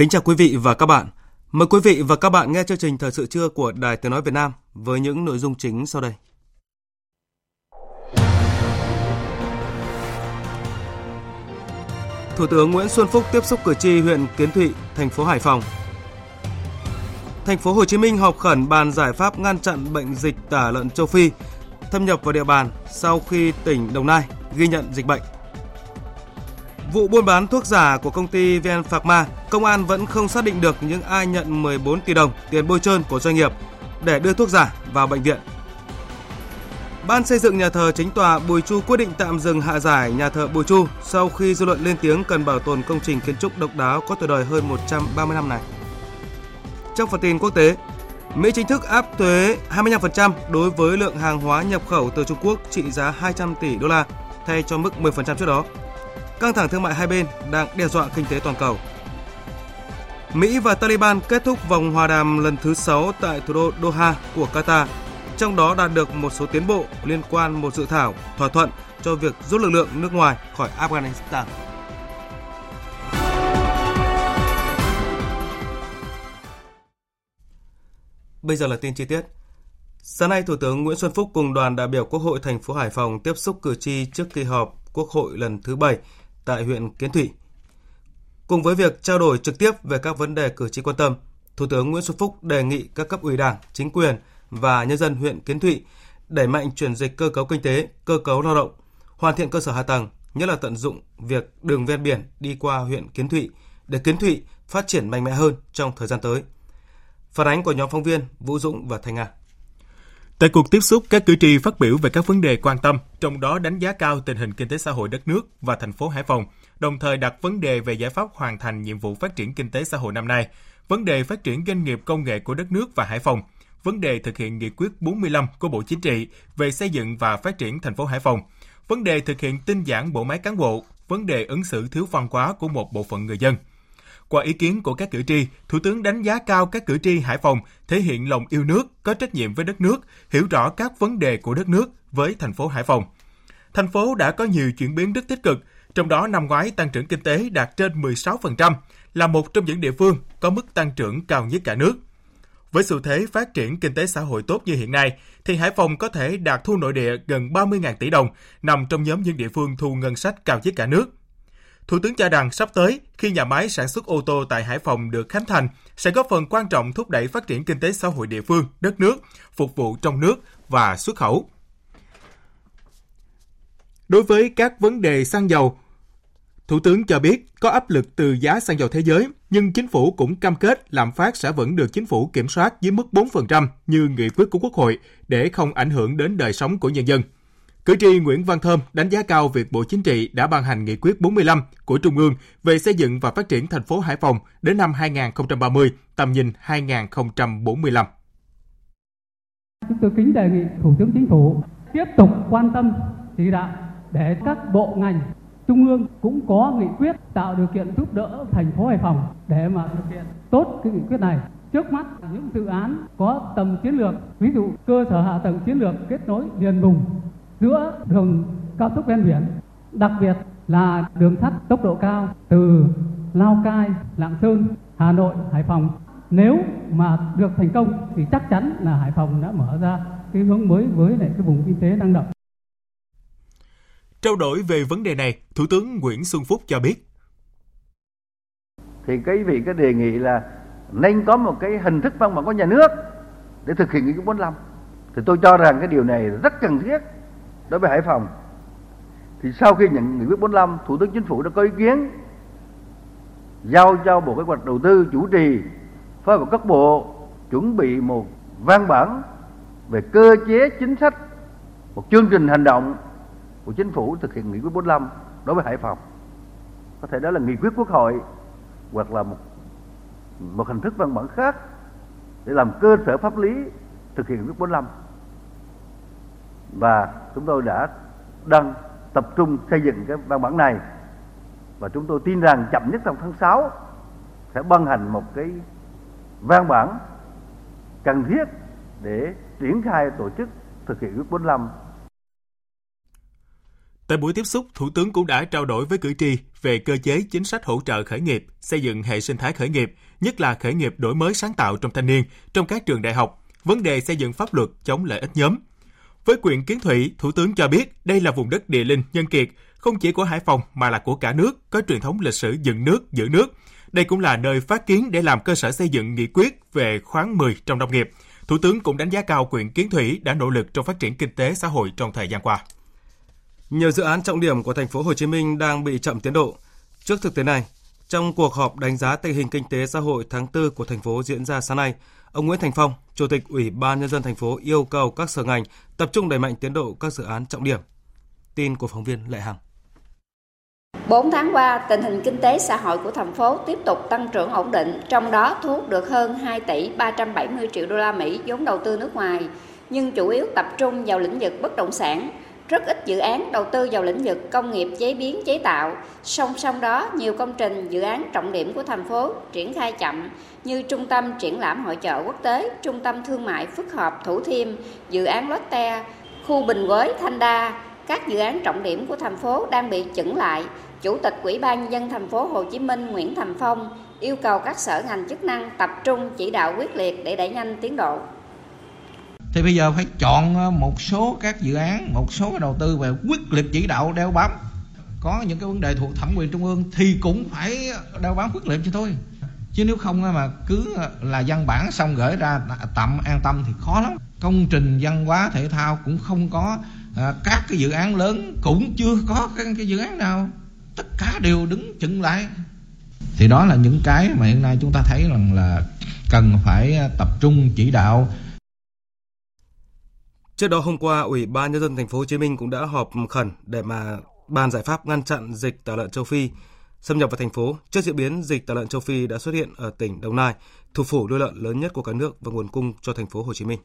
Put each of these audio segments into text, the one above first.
Kính chào quý vị và các bạn. Mời quý vị và các bạn nghe chương trình Thời sự trưa của Đài Tiếng Nói Việt Nam với những nội dung chính sau đây. Thủ tướng Nguyễn Xuân Phúc tiếp xúc cử tri huyện Kiến Thụy, thành phố Hải Phòng. Thành phố Hồ Chí Minh họp khẩn bàn giải pháp ngăn chặn bệnh dịch tả lợn châu Phi thâm nhập vào địa bàn sau khi tỉnh Đồng Nai ghi nhận dịch bệnh. Vụ buôn bán thuốc giả của công ty VN Pharma, công an vẫn không xác định được những ai nhận 14 tỷ đồng tiền bôi trơn của doanh nghiệp để đưa thuốc giả vào bệnh viện. Ban xây dựng nhà thờ chính tòa Bùi Chu quyết định tạm dừng hạ giải nhà thờ Bùi Chu sau khi dư luận lên tiếng cần bảo tồn công trình kiến trúc độc đáo có tuổi đời hơn 130 năm này. Trong phần tin quốc tế, Mỹ chính thức áp thuế 25% đối với lượng hàng hóa nhập khẩu từ Trung Quốc trị giá 200 tỷ đô la thay cho mức 10% trước đó. Căng thẳng thương mại hai bên đang đe dọa kinh tế toàn cầu. Mỹ và Taliban kết thúc vòng hòa đàm lần thứ 6 tại thủ đô Doha của Qatar, trong đó đạt được một số tiến bộ liên quan một dự thảo thỏa thuận cho việc rút lực lượng nước ngoài khỏi Afghanistan. Bây giờ là tin chi tiết. Sáng nay, Thủ tướng Nguyễn Xuân Phúc cùng đoàn đại biểu Quốc hội thành phố Hải Phòng tiếp xúc cử tri trước kỳ họp Quốc hội lần thứ 7 tại huyện Kiến Thụy. Cùng với việc trao đổi trực tiếp về các vấn đề cử tri quan tâm, Thủ tướng Nguyễn Xuân Phúc đề nghị các cấp ủy Đảng, chính quyền và nhân dân huyện Kiến Thụy đẩy mạnh chuyển dịch cơ cấu kinh tế, cơ cấu lao động, hoàn thiện cơ sở hạ tầng, nhất là tận dụng việc đường ven biển đi qua huyện Kiến Thụy để Kiến Thụy phát triển mạnh mẽ hơn trong thời gian tới. Phản ánh của nhóm phóng viên Vũ Dũng và thành Nga. Tại cuộc tiếp xúc, các cử tri phát biểu về các vấn đề quan tâm, trong đó đánh giá cao tình hình kinh tế xã hội đất nước và thành phố Hải Phòng, đồng thời đặt vấn đề về giải pháp hoàn thành nhiệm vụ phát triển kinh tế xã hội năm nay, vấn đề phát triển doanh nghiệp công nghệ của đất nước và Hải Phòng, vấn đề thực hiện nghị quyết 45 của Bộ Chính trị về xây dựng và phát triển thành phố Hải Phòng, vấn đề thực hiện tinh giản bộ máy cán bộ, vấn đề ứng xử thiếu văn hóa của một bộ phận người dân – qua ý kiến của các cử tri, Thủ tướng đánh giá cao các cử tri Hải Phòng thể hiện lòng yêu nước, có trách nhiệm với đất nước, hiểu rõ các vấn đề của đất nước với thành phố Hải Phòng. Thành phố đã có nhiều chuyển biến rất tích cực, trong đó năm ngoái tăng trưởng kinh tế đạt trên 16%, là một trong những địa phương có mức tăng trưởng cao nhất cả nước. Với xu thế phát triển kinh tế xã hội tốt như hiện nay, thì Hải Phòng có thể đạt thu nội địa gần 30.000 tỷ đồng, nằm trong nhóm những địa phương thu ngân sách cao nhất cả nước. Thủ tướng cho rằng sắp tới, khi nhà máy sản xuất ô tô tại Hải Phòng được khánh thành, sẽ góp phần quan trọng thúc đẩy phát triển kinh tế xã hội địa phương, đất nước, phục vụ trong nước và xuất khẩu. Đối với các vấn đề xăng dầu, Thủ tướng cho biết có áp lực từ giá xăng dầu thế giới, nhưng chính phủ cũng cam kết lạm phát sẽ vẫn được chính phủ kiểm soát dưới mức 4% như nghị quyết của Quốc hội để không ảnh hưởng đến đời sống của nhân dân. Cử tri Nguyễn Văn Thơm đánh giá cao việc Bộ Chính trị đã ban hành nghị quyết 45 của Trung ương về xây dựng và phát triển thành phố Hải Phòng đến năm 2030, tầm nhìn 2045. Chúng tôi kính đề nghị Thủ tướng Chính phủ tiếp tục quan tâm chỉ đạo để các bộ ngành Trung ương cũng có nghị quyết tạo điều kiện giúp đỡ thành phố Hải Phòng để mà thực hiện tốt cái nghị quyết này. Trước mắt những dự án có tầm chiến lược, ví dụ cơ sở hạ tầng chiến lược kết nối liền vùng giữa đường cao tốc ven biển, đặc biệt là đường sắt tốc độ cao từ Lào Cai, Lạng Sơn, Hà Nội, Hải Phòng. Nếu mà được thành công thì chắc chắn là Hải Phòng đã mở ra cái hướng mới với lại cái vùng kinh tế năng động. Trao đổi về vấn đề này, Thủ tướng Nguyễn Xuân Phúc cho biết. Thì cái vị cái đề nghị là nên có một cái hình thức văn bản của nhà nước để thực hiện quyết 45. Thì tôi cho rằng cái điều này rất cần thiết đối với Hải Phòng thì sau khi nhận nghị quyết 45, Thủ tướng Chính phủ đã có ý kiến giao cho Bộ Kế hoạch Đầu tư chủ trì phối hợp các bộ chuẩn bị một văn bản về cơ chế chính sách, một chương trình hành động của chính phủ thực hiện nghị quyết 45 đối với Hải Phòng. Có thể đó là nghị quyết quốc hội hoặc là một một hình thức văn bản khác để làm cơ sở pháp lý thực hiện nghị quyết 45. Và chúng tôi đã đang tập trung xây dựng cái văn bản này và chúng tôi tin rằng chậm nhất trong tháng 6 sẽ ban hành một cái văn bản cần thiết để triển khai tổ chức thực hiện quyết 45. Tại buổi tiếp xúc, Thủ tướng cũng đã trao đổi với cử tri về cơ chế chính sách hỗ trợ khởi nghiệp, xây dựng hệ sinh thái khởi nghiệp, nhất là khởi nghiệp đổi mới sáng tạo trong thanh niên, trong các trường đại học, vấn đề xây dựng pháp luật chống lợi ích nhóm. Với quyền kiến thủy, Thủ tướng cho biết đây là vùng đất địa linh nhân kiệt, không chỉ của Hải Phòng mà là của cả nước, có truyền thống lịch sử dựng nước, giữ nước. Đây cũng là nơi phát kiến để làm cơ sở xây dựng nghị quyết về khoáng 10 trong nông nghiệp. Thủ tướng cũng đánh giá cao quyện Kiến Thủy đã nỗ lực trong phát triển kinh tế xã hội trong thời gian qua. Nhiều dự án trọng điểm của thành phố Hồ Chí Minh đang bị chậm tiến độ. Trước thực tế này, trong cuộc họp đánh giá tình hình kinh tế xã hội tháng 4 của thành phố diễn ra sáng nay, ông Nguyễn Thành Phong, Chủ tịch Ủy ban nhân dân thành phố yêu cầu các sở ngành tập trung đẩy mạnh tiến độ các dự án trọng điểm. Tin của phóng viên Lệ Hằng. 4 tháng qua, tình hình kinh tế xã hội của thành phố tiếp tục tăng trưởng ổn định, trong đó thu hút được hơn 2 tỷ 370 triệu đô la Mỹ vốn đầu tư nước ngoài, nhưng chủ yếu tập trung vào lĩnh vực bất động sản. Rất ít dự án đầu tư vào lĩnh vực công nghiệp chế biến chế tạo. Song song đó, nhiều công trình dự án trọng điểm của thành phố triển khai chậm như trung tâm triển lãm hội chợ quốc tế, trung tâm thương mại phức hợp Thủ Thiêm, dự án Lotte, khu Bình Quới, Thanh Đa, các dự án trọng điểm của thành phố đang bị chững lại Chủ tịch Ủy ban nhân dân thành phố Hồ Chí Minh Nguyễn Thành Phong yêu cầu các sở ngành chức năng tập trung chỉ đạo quyết liệt để đẩy nhanh tiến độ. Thì bây giờ phải chọn ờ, một số các dự án, một số đầu tư về quyết liệt chỉ đạo đeo bám. Có những cái vấn đề thuộc thẩm quyền trung ương thì cũng phải đeo bám quyết liệt cho thôi. Chứ nếu không mà cứ ờ, là văn bản xong gửi ra tạm an tâm thì khó lắm. Công trình văn hóa thể thao cũng không có, à, các cái dự án lớn cũng chưa có cái, cái dự án nào tất cả đều đứng chừng lại thì đó là những cái mà hiện nay chúng ta thấy rằng là cần phải tập trung chỉ đạo Trước đó hôm qua, Ủy ban nhân dân thành phố Hồ Chí Minh cũng đã họp khẩn để mà bàn giải pháp ngăn chặn dịch tả lợn châu Phi xâm nhập vào thành phố. Trước diễn biến dịch tả lợn châu Phi đã xuất hiện ở tỉnh Đồng Nai, thủ phủ nuôi lợn lớn nhất của cả nước và nguồn cung cho thành phố Hồ Chí Minh.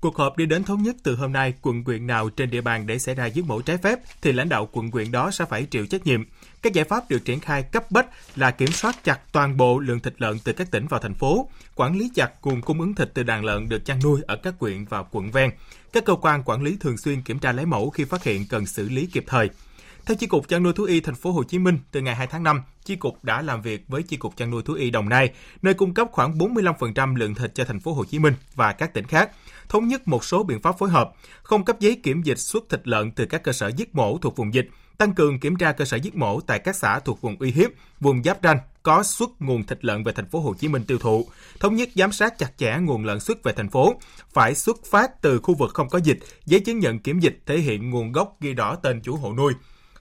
Cuộc họp đi đến thống nhất từ hôm nay, quận quyện nào trên địa bàn để xảy ra giết mổ trái phép thì lãnh đạo quận quyện đó sẽ phải chịu trách nhiệm. Các giải pháp được triển khai cấp bách là kiểm soát chặt toàn bộ lượng thịt lợn từ các tỉnh vào thành phố, quản lý chặt nguồn cung ứng thịt từ đàn lợn được chăn nuôi ở các quyện và quận ven. Các cơ quan quản lý thường xuyên kiểm tra lấy mẫu khi phát hiện cần xử lý kịp thời. Theo Chi cục chăn nuôi thú y thành phố Hồ Chí Minh, từ ngày 2 tháng 5, Chi cục đã làm việc với Chi cục chăn nuôi thú y Đồng Nai, nơi cung cấp khoảng 45% lượng thịt cho thành phố Hồ Chí Minh và các tỉnh khác, thống nhất một số biện pháp phối hợp, không cấp giấy kiểm dịch xuất thịt lợn từ các cơ sở giết mổ thuộc vùng dịch, tăng cường kiểm tra cơ sở giết mổ tại các xã thuộc vùng uy hiếp, vùng giáp ranh có xuất nguồn thịt lợn về thành phố Hồ Chí Minh tiêu thụ, thống nhất giám sát chặt chẽ nguồn lợn xuất về thành phố, phải xuất phát từ khu vực không có dịch, giấy chứng nhận kiểm dịch thể hiện nguồn gốc ghi rõ tên chủ hộ nuôi.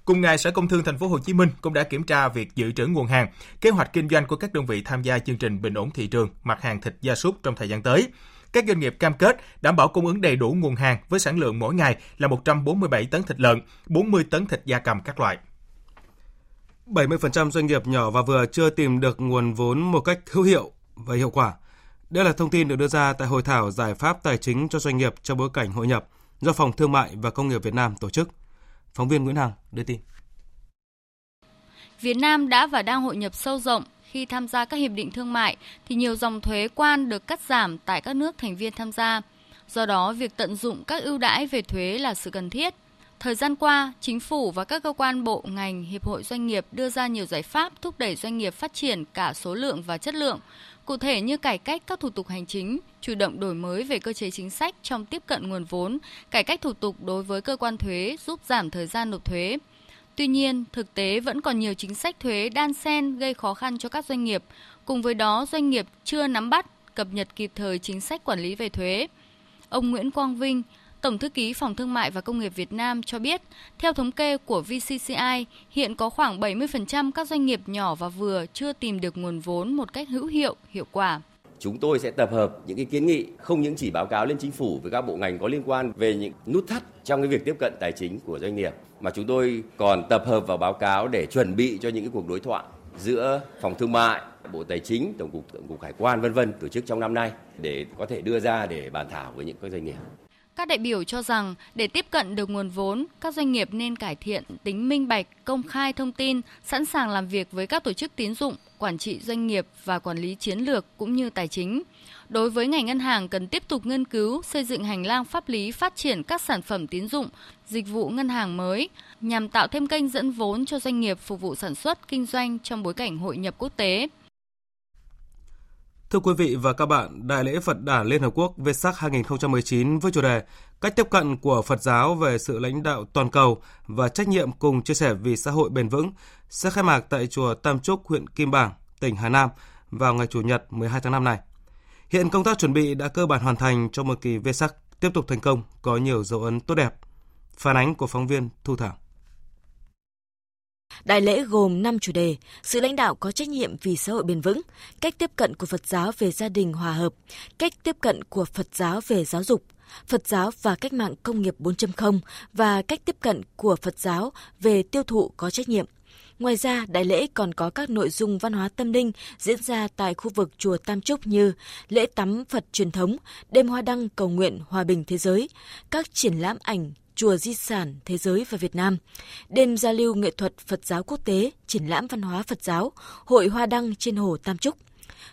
Cùng ngày, Sở Công Thương Thành phố Hồ Chí Minh cũng đã kiểm tra việc dự trữ nguồn hàng, kế hoạch kinh doanh của các đơn vị tham gia chương trình bình ổn thị trường mặt hàng thịt gia súc trong thời gian tới. Các doanh nghiệp cam kết đảm bảo cung ứng đầy đủ nguồn hàng với sản lượng mỗi ngày là 147 tấn thịt lợn, 40 tấn thịt gia cầm các loại. 70% doanh nghiệp nhỏ và vừa chưa tìm được nguồn vốn một cách hữu hiệu và hiệu quả. Đây là thông tin được đưa ra tại hội thảo giải pháp tài chính cho doanh nghiệp trong bối cảnh hội nhập do Phòng Thương mại và Công nghiệp Việt Nam tổ chức. Phóng viên Nguyễn Hằng đưa tin. Việt Nam đã và đang hội nhập sâu rộng khi tham gia các hiệp định thương mại thì nhiều dòng thuế quan được cắt giảm tại các nước thành viên tham gia. Do đó, việc tận dụng các ưu đãi về thuế là sự cần thiết. Thời gian qua, chính phủ và các cơ quan bộ ngành, hiệp hội doanh nghiệp đưa ra nhiều giải pháp thúc đẩy doanh nghiệp phát triển cả số lượng và chất lượng, cụ thể như cải cách các thủ tục hành chính, chủ động đổi mới về cơ chế chính sách trong tiếp cận nguồn vốn, cải cách thủ tục đối với cơ quan thuế giúp giảm thời gian nộp thuế. Tuy nhiên, thực tế vẫn còn nhiều chính sách thuế đan xen gây khó khăn cho các doanh nghiệp. Cùng với đó, doanh nghiệp chưa nắm bắt, cập nhật kịp thời chính sách quản lý về thuế. Ông Nguyễn Quang Vinh, Tổng thư ký Phòng Thương mại và Công nghiệp Việt Nam cho biết, theo thống kê của VCCI, hiện có khoảng 70% các doanh nghiệp nhỏ và vừa chưa tìm được nguồn vốn một cách hữu hiệu, hiệu quả. Chúng tôi sẽ tập hợp những cái kiến nghị không những chỉ báo cáo lên chính phủ với các bộ ngành có liên quan về những nút thắt trong cái việc tiếp cận tài chính của doanh nghiệp mà chúng tôi còn tập hợp vào báo cáo để chuẩn bị cho những cái cuộc đối thoại giữa phòng thương mại, Bộ Tài chính, Tổng cục Tổng cục Hải quan vân vân tổ chức trong năm nay để có thể đưa ra để bàn thảo với những các doanh nghiệp. Các đại biểu cho rằng để tiếp cận được nguồn vốn, các doanh nghiệp nên cải thiện tính minh bạch, công khai thông tin, sẵn sàng làm việc với các tổ chức tín dụng, quản trị doanh nghiệp và quản lý chiến lược cũng như tài chính. Đối với ngành ngân hàng cần tiếp tục nghiên cứu, xây dựng hành lang pháp lý phát triển các sản phẩm tín dụng, dịch vụ ngân hàng mới nhằm tạo thêm kênh dẫn vốn cho doanh nghiệp phục vụ sản xuất, kinh doanh trong bối cảnh hội nhập quốc tế. Thưa quý vị và các bạn, Đại lễ Phật đản Liên Hợp Quốc Vesak 2019 với chủ đề Cách tiếp cận của Phật giáo về sự lãnh đạo toàn cầu và trách nhiệm cùng chia sẻ vì xã hội bền vững sẽ khai mạc tại chùa Tam Trúc, huyện Kim Bảng, tỉnh Hà Nam vào ngày Chủ nhật 12 tháng 5 này. Hiện công tác chuẩn bị đã cơ bản hoàn thành cho một kỳ Vesak tiếp tục thành công, có nhiều dấu ấn tốt đẹp. Phản ánh của phóng viên Thu Thảo. Đại lễ gồm 5 chủ đề, sự lãnh đạo có trách nhiệm vì xã hội bền vững, cách tiếp cận của Phật giáo về gia đình hòa hợp, cách tiếp cận của Phật giáo về giáo dục, Phật giáo và cách mạng công nghiệp 4.0 và cách tiếp cận của Phật giáo về tiêu thụ có trách nhiệm. Ngoài ra, đại lễ còn có các nội dung văn hóa tâm linh diễn ra tại khu vực chùa Tam Trúc như lễ tắm Phật truyền thống, đêm hoa đăng cầu nguyện hòa bình thế giới, các triển lãm ảnh Chùa Di sản Thế giới và Việt Nam, đêm giao lưu nghệ thuật Phật giáo quốc tế, triển lãm văn hóa Phật giáo, hội hoa đăng trên hồ Tam Trúc.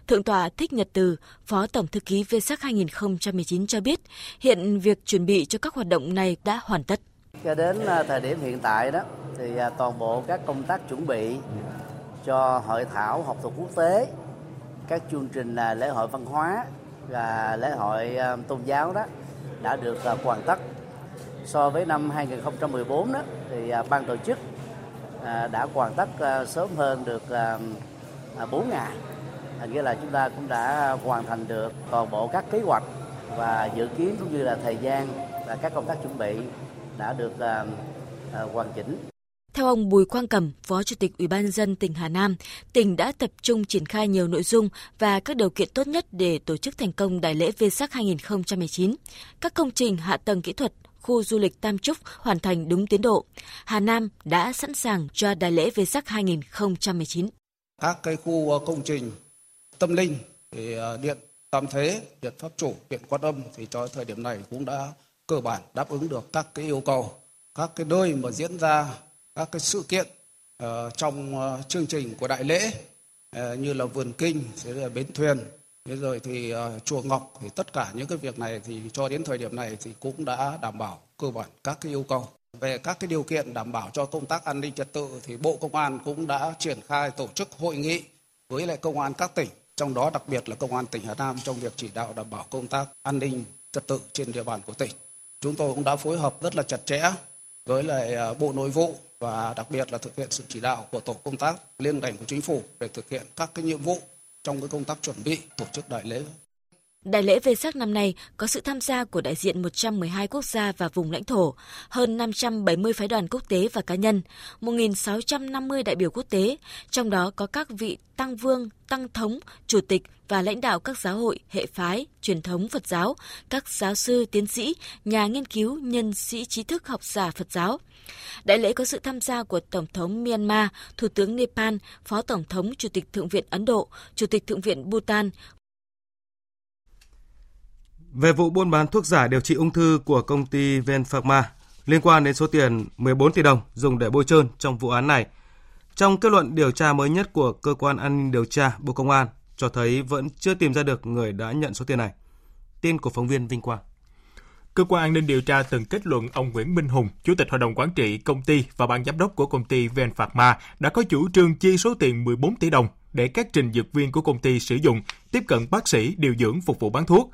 Thượng tọa Thích Nhật Từ, Phó Tổng Thư ký VSAC 2019 cho biết, hiện việc chuẩn bị cho các hoạt động này đã hoàn tất. Cho đến à, thời điểm hiện tại đó, thì à, toàn bộ các công tác chuẩn bị cho hội thảo học thuật quốc tế, các chương trình à, lễ hội văn hóa và lễ hội tôn giáo đó đã được hoàn tất so với năm 2014 đó thì à, ban tổ chức à, đã hoàn tất à, sớm hơn được 4 ngày nghĩa là chúng ta cũng đã hoàn thành được toàn bộ các kế hoạch và dự kiến cũng như là thời gian và các công tác chuẩn bị đã được hoàn chỉnh. Theo ông Bùi Quang Cẩm, Phó Chủ tịch Ủy ban nhân dân tỉnh Hà Nam, tỉnh đã tập trung triển khai nhiều nội dung và các điều kiện tốt nhất để tổ chức thành công Đại lễ Vesak 2019. Các công trình hạ tầng kỹ thuật khu du lịch Tam Trúc hoàn thành đúng tiến độ. Hà Nam đã sẵn sàng cho đại lễ về sắc 2019. Các cái khu ờ, công trình tâm linh thì ờ, điện Tam Thế, điện Pháp Chủ, điện Quan Âm thì cho thời điểm này cũng đã cơ bản đáp ứng được các cái yêu cầu, các cái nơi mà diễn ra các cái sự kiện uh, trong uh, chương trình của đại lễ uh, như là vườn kinh, là bến thuyền, Thế rồi thì uh, chùa Ngọc thì tất cả những cái việc này thì cho đến thời điểm này thì cũng đã đảm bảo cơ bản các cái yêu cầu. Về các cái điều kiện đảm bảo cho công tác an ninh trật tự thì Bộ Công an cũng đã triển khai tổ chức hội nghị với lại công an các tỉnh, trong đó đặc biệt là công an tỉnh Hà Nam trong việc chỉ đạo đảm bảo công tác an ninh trật tự trên địa bàn của tỉnh. Chúng tôi cũng đã phối hợp rất là chặt chẽ với lại ờ, Bộ Nội vụ và đặc biệt là thực hiện sự chỉ đạo của tổ công tác liên ngành của chính phủ để thực hiện các cái nhiệm vụ trong cái công tác chuẩn bị tổ chức đại lễ. Đại lễ về sắc năm nay có sự tham gia của đại diện 112 quốc gia và vùng lãnh thổ, hơn 570 phái đoàn quốc tế và cá nhân, 1.650 đại biểu quốc tế, trong đó có các vị tăng vương, tăng thống, chủ tịch và lãnh đạo các giáo hội, hệ phái, truyền thống Phật giáo, các giáo sư, tiến sĩ, nhà nghiên cứu, nhân sĩ trí thức học giả Phật giáo. Đại lễ có sự tham gia của Tổng thống Myanmar, Thủ tướng Nepal, Phó Tổng thống Chủ tịch Thượng viện Ấn Độ, Chủ tịch Thượng viện Bhutan. Về vụ buôn bán thuốc giả điều trị ung thư của công ty Venpharma liên quan đến số tiền 14 tỷ đồng dùng để bôi trơn trong vụ án này, trong kết luận điều tra mới nhất của Cơ quan An ninh Điều tra Bộ Công an cho thấy vẫn chưa tìm ra được người đã nhận số tiền này. Tin của phóng viên Vinh Quang. Cơ quan an ninh điều tra từng kết luận ông Nguyễn Minh Hùng, Chủ tịch Hội đồng Quản trị công ty và ban giám đốc của công ty Venpharma đã có chủ trương chi số tiền 14 tỷ đồng để các trình dược viên của công ty sử dụng tiếp cận bác sĩ điều dưỡng phục vụ bán thuốc.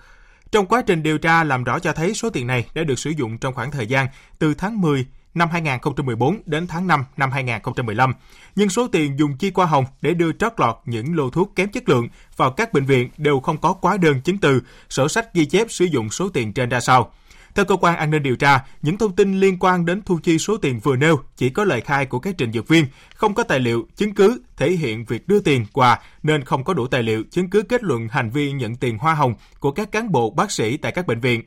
Trong quá trình điều tra làm rõ cho thấy số tiền này đã được sử dụng trong khoảng thời gian từ tháng 10 năm 2014 đến tháng 5 năm 2015. Nhưng số tiền dùng chi qua hồng để đưa trót lọt những lô thuốc kém chất lượng vào các bệnh viện đều không có quá đơn chứng từ, sổ sách ghi chép sử dụng số tiền trên ra sao. Theo cơ quan an ninh điều tra, những thông tin liên quan đến thu chi số tiền vừa nêu chỉ có lời khai của các trình dược viên, không có tài liệu, chứng cứ thể hiện việc đưa tiền quà nên không có đủ tài liệu, chứng cứ kết luận hành vi nhận tiền hoa hồng của các cán bộ bác sĩ tại các bệnh viện.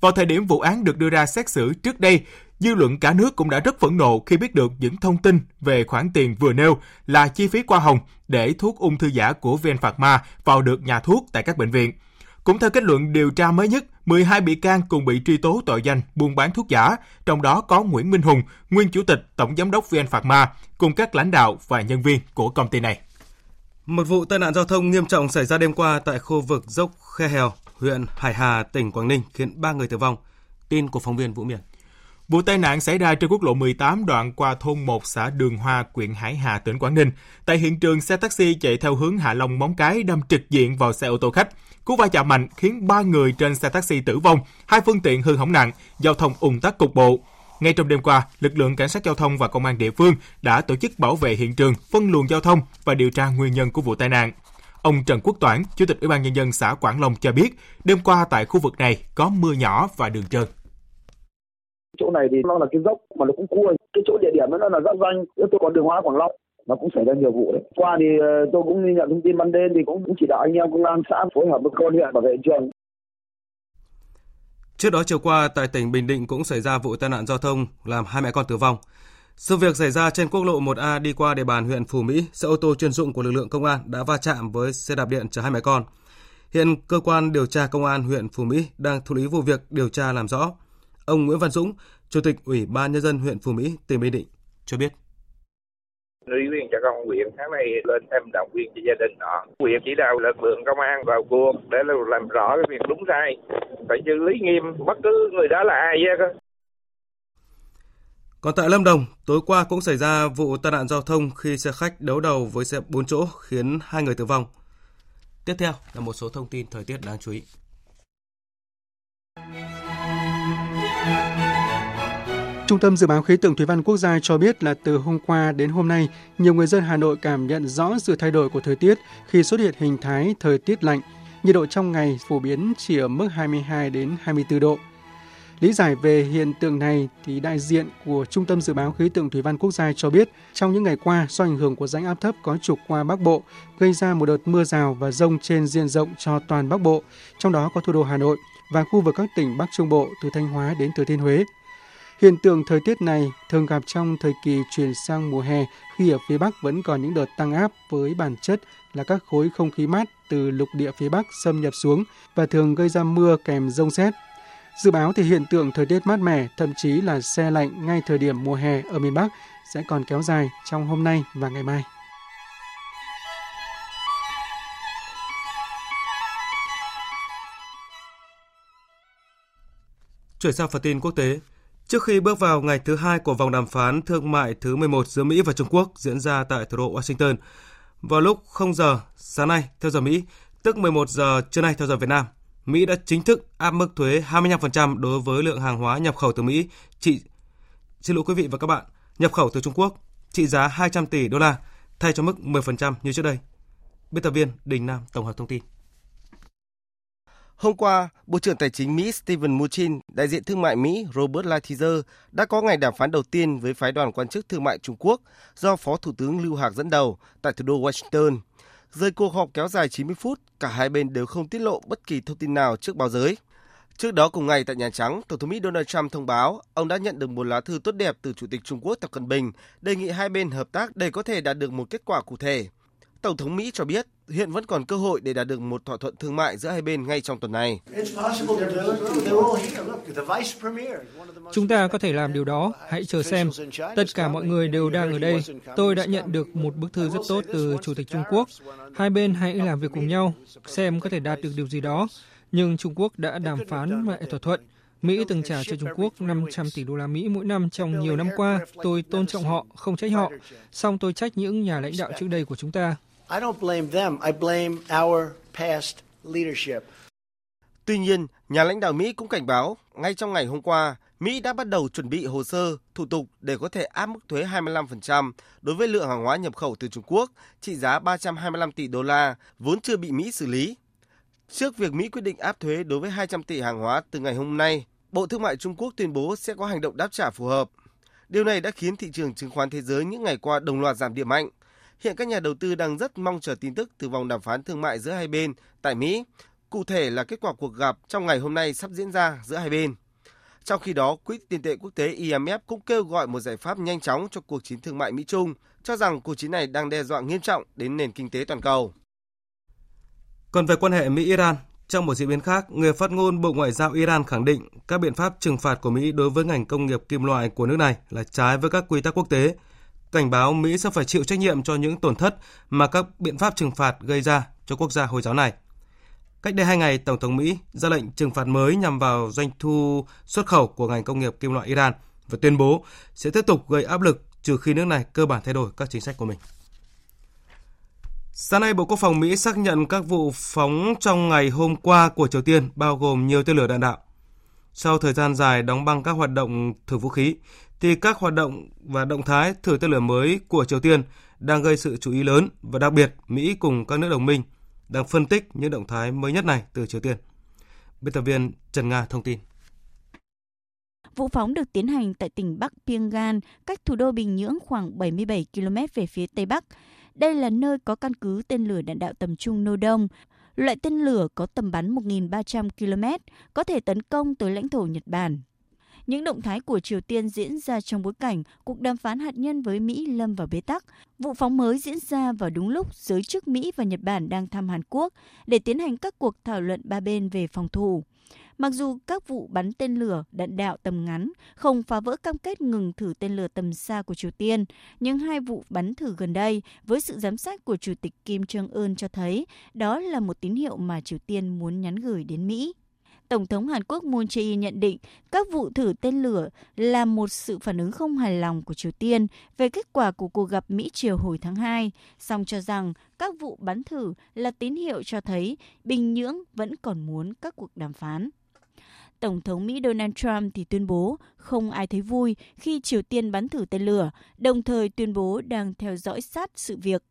Vào thời điểm vụ án được đưa ra xét xử trước đây, dư luận cả nước cũng đã rất phẫn nộ khi biết được những thông tin về khoản tiền vừa nêu là chi phí qua hồng để thuốc ung thư giả của VN Phạc Ma vào được nhà thuốc tại các bệnh viện. Cũng theo kết luận điều tra mới nhất, 12 bị can cùng bị truy tố tội danh buôn bán thuốc giả, trong đó có Nguyễn Minh Hùng, nguyên chủ tịch tổng giám đốc VN Phạc Ma, cùng các lãnh đạo và nhân viên của công ty này. Một vụ tai nạn giao thông nghiêm trọng xảy ra đêm qua tại khu vực dốc Khe Hèo, huyện Hải Hà, tỉnh Quảng Ninh khiến 3 người tử vong. Tin của phóng viên Vũ Miền. Vụ tai nạn xảy ra trên quốc lộ 18 đoạn qua thôn 1 xã Đường Hoa, huyện Hải Hà, tỉnh Quảng Ninh. Tại hiện trường, xe taxi chạy theo hướng Hạ Long Móng Cái đâm trực diện vào xe ô tô khách. Cú va chạm mạnh khiến 3 người trên xe taxi tử vong, hai phương tiện hư hỏng nặng, giao thông ùn tắc cục bộ. Ngay trong đêm qua, lực lượng cảnh sát giao thông và công an địa phương đã tổ chức bảo vệ hiện trường, phân luồng giao thông và điều tra nguyên nhân của vụ tai nạn. Ông Trần Quốc Toản, Chủ tịch Ủy ban nhân dân xã Quảng Long cho biết, đêm qua tại khu vực này có mưa nhỏ và đường trơn chỗ này thì nó là cái dốc mà nó cũng cua cái chỗ địa điểm nó là giáp danh tôi còn đường hóa quảng long nó cũng xảy ra nhiều vụ đấy qua thì ờ, tôi cũng nhận thông tin ban đêm thì cũng, cũng chỉ đạo anh em công an xã phối hợp với công huyện bảo vệ trường Trước đó chiều qua tại tỉnh Bình Định cũng xảy ra vụ tai nạn giao thông làm hai mẹ con tử vong. Sự việc xảy ra trên quốc lộ 1A đi qua địa bàn huyện Phú Mỹ, xe ô tô chuyên dụng của lực lượng công an đã va chạm với xe đạp điện chở hai mẹ con. Hiện cơ quan điều tra công an huyện Phú Mỹ đang thụ lý vụ việc điều tra làm rõ. Ông Nguyễn Văn Dũng, Chủ tịch Ủy ban nhân dân huyện Phú Mỹ, tỉnh Bình Định cho biết ủy viên cho công huyện tháng này lên thêm động viên cho gia đình họ huyện chỉ đạo lực lượng công an vào cuộc để làm rõ cái việc đúng sai phải xử lý nghiêm bất cứ người đó là ai vậy còn tại Lâm Đồng, tối qua cũng xảy ra vụ tai nạn giao thông khi xe khách đấu đầu với xe 4 chỗ khiến hai người tử vong. Tiếp theo là một số thông tin thời tiết đáng chú ý. Trung tâm Dự báo Khí tượng Thủy văn Quốc gia cho biết là từ hôm qua đến hôm nay, nhiều người dân Hà Nội cảm nhận rõ sự thay đổi của thời tiết khi xuất hiện hình thái thời tiết lạnh. Nhiệt độ trong ngày phổ biến chỉ ở mức 22 đến 24 độ. Lý giải về hiện tượng này thì đại diện của Trung tâm Dự báo Khí tượng Thủy văn Quốc gia cho biết trong những ngày qua do ảnh hưởng của rãnh áp thấp có trục qua Bắc Bộ gây ra một đợt mưa rào và rông trên diện rộng cho toàn Bắc Bộ, trong đó có thủ đô Hà Nội và khu vực các tỉnh Bắc Trung Bộ từ Thanh Hóa đến Thừa Thiên Huế. Hiện tượng thời tiết này thường gặp trong thời kỳ chuyển sang mùa hè khi ở phía Bắc vẫn còn những đợt tăng áp với bản chất là các khối không khí mát từ lục địa phía Bắc xâm nhập xuống và thường gây ra mưa kèm rông xét. Dự báo thì hiện tượng thời tiết mát mẻ, thậm chí là xe lạnh ngay thời điểm mùa hè ở miền Bắc sẽ còn kéo dài trong hôm nay và ngày mai. Chuyển sang phần tin quốc tế, Trước khi bước vào ngày thứ hai của vòng đàm phán thương mại thứ 11 giữa Mỹ và Trung Quốc diễn ra tại thủ đô Washington, vào lúc 0 giờ sáng nay theo giờ Mỹ, tức 11 giờ trưa nay theo giờ Việt Nam, Mỹ đã chính thức áp mức thuế 25% đối với lượng hàng hóa nhập khẩu từ Mỹ trị Xin lỗi quý vị và các bạn, nhập khẩu từ Trung Quốc trị giá 200 tỷ đô la thay cho mức 10% như trước đây. Biên tập viên Đình Nam tổng hợp thông tin. Hôm qua, Bộ trưởng Tài chính Mỹ Steven Mnuchin, đại diện thương mại Mỹ Robert Lighthizer đã có ngày đàm phán đầu tiên với phái đoàn quan chức thương mại Trung Quốc do Phó Thủ tướng Lưu Hạc dẫn đầu tại thủ đô Washington. Rời cuộc họp kéo dài 90 phút, cả hai bên đều không tiết lộ bất kỳ thông tin nào trước báo giới. Trước đó cùng ngày tại Nhà Trắng, Tổng thống Mỹ Donald Trump thông báo ông đã nhận được một lá thư tốt đẹp từ Chủ tịch Trung Quốc Tập Cận Bình, đề nghị hai bên hợp tác để có thể đạt được một kết quả cụ thể. Tổng thống Mỹ cho biết hiện vẫn còn cơ hội để đạt được một thỏa thuận thương mại giữa hai bên ngay trong tuần này. Chúng ta có thể làm điều đó, hãy chờ xem. Tất cả mọi người đều đang ở đây. Tôi đã nhận được một bức thư rất tốt từ Chủ tịch Trung Quốc. Hai bên hãy làm việc cùng nhau, xem có thể đạt được điều gì đó. Nhưng Trung Quốc đã đàm phán lại thỏa thuận. Mỹ từng trả cho Trung Quốc 500 tỷ đô la Mỹ mỗi năm trong nhiều năm qua. Tôi tôn trọng họ, không trách họ. Song tôi trách những nhà lãnh đạo trước đây của chúng ta. I don't blame them. I blame our past leadership. Tuy nhiên, nhà lãnh đạo Mỹ cũng cảnh báo, ngay trong ngày hôm qua, Mỹ đã bắt đầu chuẩn bị hồ sơ, thủ tục để có thể áp mức thuế 25% đối với lượng hàng hóa nhập khẩu từ Trung Quốc trị giá 325 tỷ đô la vốn chưa bị Mỹ xử lý. Trước việc Mỹ quyết định áp thuế đối với 200 tỷ hàng hóa từ ngày hôm nay, Bộ Thương mại Trung Quốc tuyên bố sẽ có hành động đáp trả phù hợp. Điều này đã khiến thị trường chứng khoán thế giới những ngày qua đồng loạt giảm điểm mạnh. Hiện các nhà đầu tư đang rất mong chờ tin tức từ vòng đàm phán thương mại giữa hai bên tại Mỹ, cụ thể là kết quả cuộc gặp trong ngày hôm nay sắp diễn ra giữa hai bên. Trong khi đó, Quỹ tiền tệ quốc tế IMF cũng kêu gọi một giải pháp nhanh chóng cho cuộc chiến thương mại Mỹ-Trung, cho rằng cuộc chiến này đang đe dọa nghiêm trọng đến nền kinh tế toàn cầu. Còn về quan hệ Mỹ-Iran, trong một diễn biến khác, người phát ngôn Bộ Ngoại giao Iran khẳng định các biện pháp trừng phạt của Mỹ đối với ngành công nghiệp kim loại của nước này là trái với các quy tắc quốc tế, cảnh báo Mỹ sẽ phải chịu trách nhiệm cho những tổn thất mà các biện pháp trừng phạt gây ra cho quốc gia Hồi giáo này. Cách đây hai ngày, Tổng thống Mỹ ra lệnh trừng phạt mới nhằm vào doanh thu xuất khẩu của ngành công nghiệp kim loại Iran và tuyên bố sẽ tiếp tục gây áp lực trừ khi nước này cơ bản thay đổi các chính sách của mình. Sáng nay, Bộ Quốc phòng Mỹ xác nhận các vụ phóng trong ngày hôm qua của Triều Tiên bao gồm nhiều tên lửa đạn đạo. Sau thời gian dài đóng băng các hoạt động thử vũ khí, thì các hoạt động và động thái thử tên lửa mới của Triều Tiên đang gây sự chú ý lớn và đặc biệt Mỹ cùng các nước đồng minh đang phân tích những động thái mới nhất này từ Triều Tiên. Biên tập viên Trần Nga thông tin. Vụ phóng được tiến hành tại tỉnh Bắc Pyongyang, cách thủ đô Bình Nhưỡng khoảng 77 km về phía tây bắc. Đây là nơi có căn cứ tên lửa đạn đạo tầm trung Nô Đông. Loại tên lửa có tầm bắn 1.300 km, có thể tấn công tới lãnh thổ Nhật Bản. Những động thái của Triều Tiên diễn ra trong bối cảnh cuộc đàm phán hạt nhân với Mỹ lâm vào bế tắc. Vụ phóng mới diễn ra vào đúng lúc giới chức Mỹ và Nhật Bản đang thăm Hàn Quốc để tiến hành các cuộc thảo luận ba bên về phòng thủ. Mặc dù các vụ bắn tên lửa, đạn đạo tầm ngắn không phá vỡ cam kết ngừng thử tên lửa tầm xa của Triều Tiên, nhưng hai vụ bắn thử gần đây với sự giám sát của Chủ tịch Kim Jong-un cho thấy đó là một tín hiệu mà Triều Tiên muốn nhắn gửi đến Mỹ. Tổng thống Hàn Quốc Moon Jae-in nhận định các vụ thử tên lửa là một sự phản ứng không hài lòng của Triều Tiên về kết quả của cuộc gặp Mỹ-Triều hồi tháng 2, song cho rằng các vụ bắn thử là tín hiệu cho thấy Bình Nhưỡng vẫn còn muốn các cuộc đàm phán. Tổng thống Mỹ Donald Trump thì tuyên bố không ai thấy vui khi Triều Tiên bắn thử tên lửa, đồng thời tuyên bố đang theo dõi sát sự việc.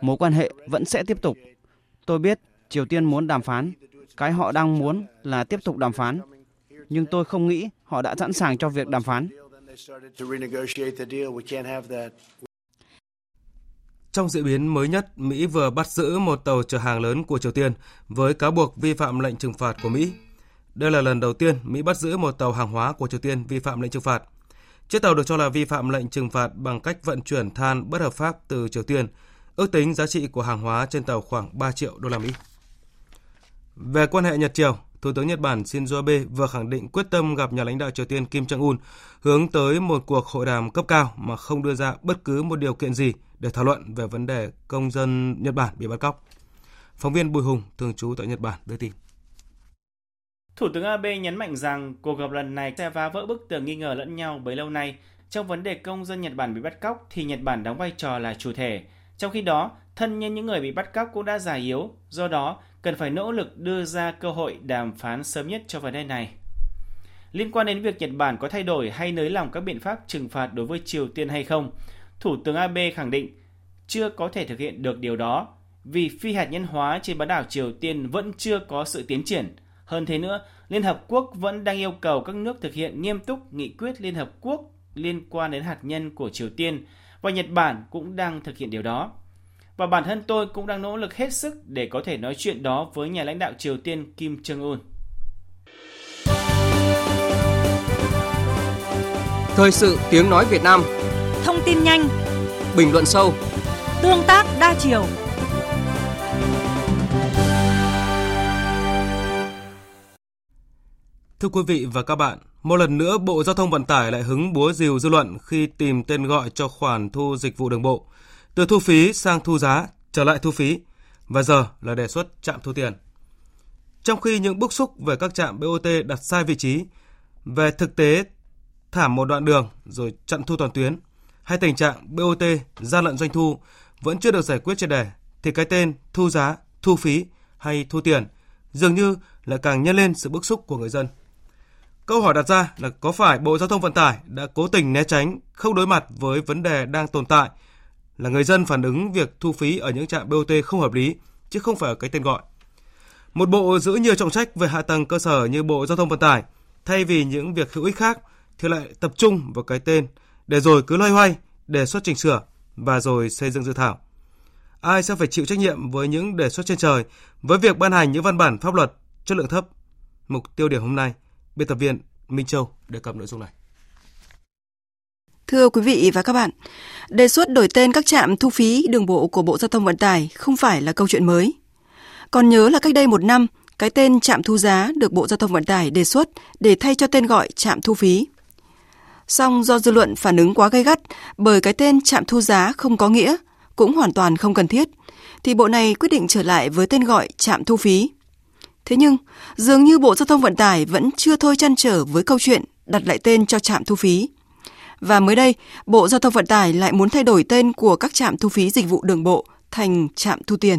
Mối quan hệ vẫn sẽ tiếp tục. Tôi biết Triều Tiên muốn đàm phán. Cái họ đang muốn là tiếp tục đàm phán. Nhưng tôi không nghĩ họ đã sẵn sàng cho việc đàm phán. Trong diễn biến mới nhất, Mỹ vừa bắt giữ một tàu chở hàng lớn của Triều Tiên với cáo buộc vi phạm lệnh trừng phạt của Mỹ. Đây là lần đầu tiên Mỹ bắt giữ một tàu hàng hóa của Triều Tiên vi phạm lệnh trừng phạt. Chiếc tàu được cho là vi phạm lệnh trừng phạt bằng cách vận chuyển than bất hợp pháp từ Triều Tiên. Ước tính giá trị của hàng hóa trên tàu khoảng 3 triệu đô la Mỹ. Về quan hệ Nhật Triều, Thủ tướng Nhật Bản Shinzo Abe vừa khẳng định quyết tâm gặp nhà lãnh đạo Triều Tiên Kim Jong-un hướng tới một cuộc hội đàm cấp cao mà không đưa ra bất cứ một điều kiện gì để thảo luận về vấn đề công dân Nhật Bản bị bắt cóc. Phóng viên Bùi Hùng, thường trú tại Nhật Bản, đưa tin. Thủ tướng Abe nhấn mạnh rằng cuộc gặp lần này sẽ phá vỡ bức tường nghi ngờ lẫn nhau bấy lâu nay. Trong vấn đề công dân Nhật Bản bị bắt cóc thì Nhật Bản đóng vai trò là chủ thể. Trong khi đó, thân nhân những người bị bắt cóc cũng đã già yếu, do đó cần phải nỗ lực đưa ra cơ hội đàm phán sớm nhất cho vấn đề này. Liên quan đến việc Nhật Bản có thay đổi hay nới lỏng các biện pháp trừng phạt đối với Triều Tiên hay không, Thủ tướng Abe khẳng định chưa có thể thực hiện được điều đó vì phi hạt nhân hóa trên bán đảo Triều Tiên vẫn chưa có sự tiến triển. Hơn thế nữa, Liên Hợp Quốc vẫn đang yêu cầu các nước thực hiện nghiêm túc nghị quyết Liên Hợp Quốc liên quan đến hạt nhân của Triều Tiên và Nhật Bản cũng đang thực hiện điều đó. Và bản thân tôi cũng đang nỗ lực hết sức để có thể nói chuyện đó với nhà lãnh đạo Triều Tiên Kim Jong-un. Thời sự tiếng nói Việt Nam Thông tin nhanh Bình luận sâu Tương tác đa chiều Thưa quý vị và các bạn, một lần nữa Bộ Giao thông Vận tải lại hứng búa rìu dư luận khi tìm tên gọi cho khoản thu dịch vụ đường bộ. Từ thu phí sang thu giá, trở lại thu phí, và giờ là đề xuất trạm thu tiền. Trong khi những bức xúc về các trạm BOT đặt sai vị trí, về thực tế thảm một đoạn đường rồi chặn thu toàn tuyến, hay tình trạng BOT gian lận doanh thu vẫn chưa được giải quyết triệt đề, thì cái tên thu giá, thu phí hay thu tiền dường như lại càng nhân lên sự bức xúc của người dân. Câu hỏi đặt ra là có phải Bộ Giao thông Vận tải đã cố tình né tránh, không đối mặt với vấn đề đang tồn tại là người dân phản ứng việc thu phí ở những trạm BOT không hợp lý chứ không phải ở cái tên gọi. Một bộ giữ nhiều trọng trách về hạ tầng cơ sở như Bộ Giao thông Vận tải, thay vì những việc hữu ích khác thì lại tập trung vào cái tên để rồi cứ loay hoay đề xuất chỉnh sửa và rồi xây dựng dự thảo. Ai sẽ phải chịu trách nhiệm với những đề xuất trên trời với việc ban hành những văn bản pháp luật chất lượng thấp? Mục tiêu điểm hôm nay, biên tập viên Minh Châu đề cập nội dung này. Thưa quý vị và các bạn, đề xuất đổi tên các trạm thu phí đường bộ của Bộ Giao thông Vận tải không phải là câu chuyện mới. Còn nhớ là cách đây một năm, cái tên trạm thu giá được Bộ Giao thông Vận tải đề xuất để thay cho tên gọi trạm thu phí. Song do dư luận phản ứng quá gay gắt bởi cái tên trạm thu giá không có nghĩa, cũng hoàn toàn không cần thiết, thì bộ này quyết định trở lại với tên gọi trạm thu phí. Thế nhưng, dường như Bộ Giao thông Vận tải vẫn chưa thôi chăn trở với câu chuyện đặt lại tên cho trạm thu phí. Và mới đây, Bộ Giao thông Vận tải lại muốn thay đổi tên của các trạm thu phí dịch vụ đường bộ thành trạm thu tiền.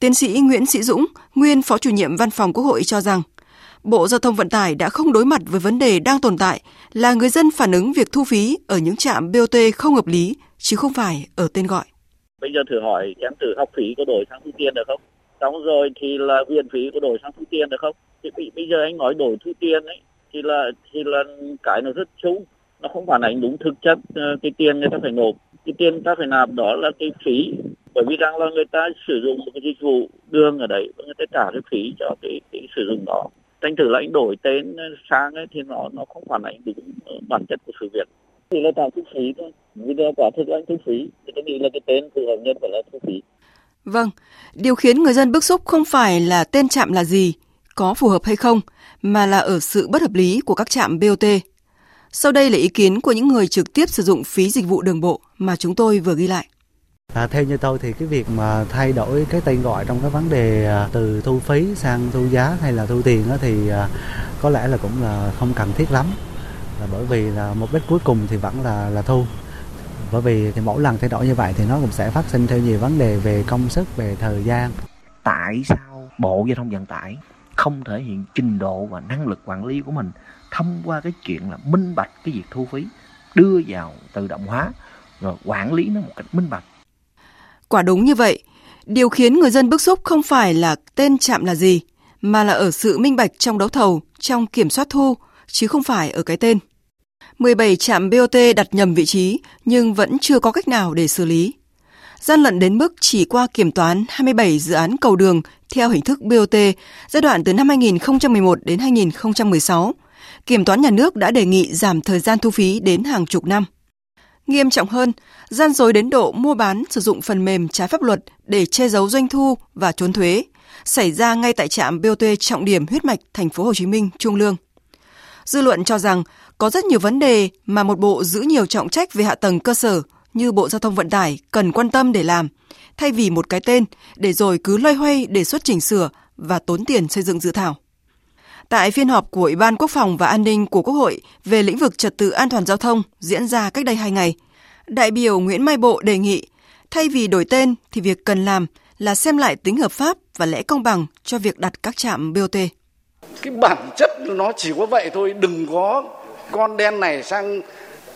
Tiến sĩ Nguyễn Sĩ Dũng, nguyên Phó chủ nhiệm Văn phòng Quốc hội cho rằng, Bộ Giao thông Vận tải đã không đối mặt với vấn đề đang tồn tại là người dân phản ứng việc thu phí ở những trạm BOT không hợp lý, chứ không phải ở tên gọi. Bây giờ thử hỏi em thử học phí có đổi sang thu tiền được không? Xong rồi thì là viện phí có đổi sang thu tiền được không? Thì bây giờ anh nói đổi thu tiền ấy thì là thì là cái nó rất chung nó không phản ánh đúng thực chất ờ, cái tiền người ta phải nộp. Cái tiền người ta phải nạp đó là cái phí bởi vì rằng là người ta sử dụng một cái dịch vụ đường ở đấy và người ta trả cái phí cho cái, cái sử dụng đó. Thành thử là anh đổi tên ờ, sang ấy thì nó nó không phản ánh đúng ờ, bản chất của sự việc. Thì là trả thu phí thôi. Vì là quả thực là anh thu phí. Thì tôi nghĩ là cái tên phù hợp nhất phải là thu phí. Vâng, điều khiến người dân bức xúc không phải là tên trạm là gì, có phù hợp hay không, mà là ở sự bất hợp lý của các trạm BOT. Sau đây là ý kiến của những người trực tiếp sử dụng phí dịch vụ đường bộ mà chúng tôi vừa ghi lại. À, theo như tôi thì cái việc mà thay đổi cái tên gọi trong cái vấn đề à, từ thu phí sang thu giá hay là thu tiền đó thì à, có lẽ là cũng là không cần thiết lắm. Là bởi vì là mục đích cuối cùng thì vẫn là là thu. Bởi vì thì mỗi lần thay đổi như vậy thì nó cũng sẽ phát sinh theo nhiều vấn đề về công sức về thời gian. Tại sao bộ giao thông vận tải không thể hiện trình độ và năng lực quản lý của mình thông qua cái chuyện là minh bạch cái việc thu phí đưa vào tự động hóa rồi quản lý nó một cách minh bạch Quả đúng như vậy, điều khiến người dân bức xúc không phải là tên trạm là gì, mà là ở sự minh bạch trong đấu thầu, trong kiểm soát thu, chứ không phải ở cái tên. 17 trạm BOT đặt nhầm vị trí nhưng vẫn chưa có cách nào để xử lý. Gian lận đến mức chỉ qua kiểm toán 27 dự án cầu đường theo hình thức BOT giai đoạn từ năm 2011 đến 2016, Kiểm toán nhà nước đã đề nghị giảm thời gian thu phí đến hàng chục năm. Nghiêm trọng hơn, gian dối đến độ mua bán sử dụng phần mềm trái pháp luật để che giấu doanh thu và trốn thuế xảy ra ngay tại trạm BOT trọng điểm huyết mạch thành phố Hồ Chí Minh Trung Lương. Dư luận cho rằng có rất nhiều vấn đề mà một bộ giữ nhiều trọng trách về hạ tầng cơ sở như Bộ Giao thông Vận tải cần quan tâm để làm, thay vì một cái tên để rồi cứ loay hoay đề xuất chỉnh sửa và tốn tiền xây dựng dự thảo. Tại phiên họp của Ủy ban Quốc phòng và An ninh của Quốc hội về lĩnh vực trật tự an toàn giao thông diễn ra cách đây hai ngày, đại biểu Nguyễn Mai Bộ đề nghị thay vì đổi tên thì việc cần làm là xem lại tính hợp pháp và lẽ công bằng cho việc đặt các trạm BOT. Cái bản chất nó chỉ có vậy thôi, đừng có con đen này sang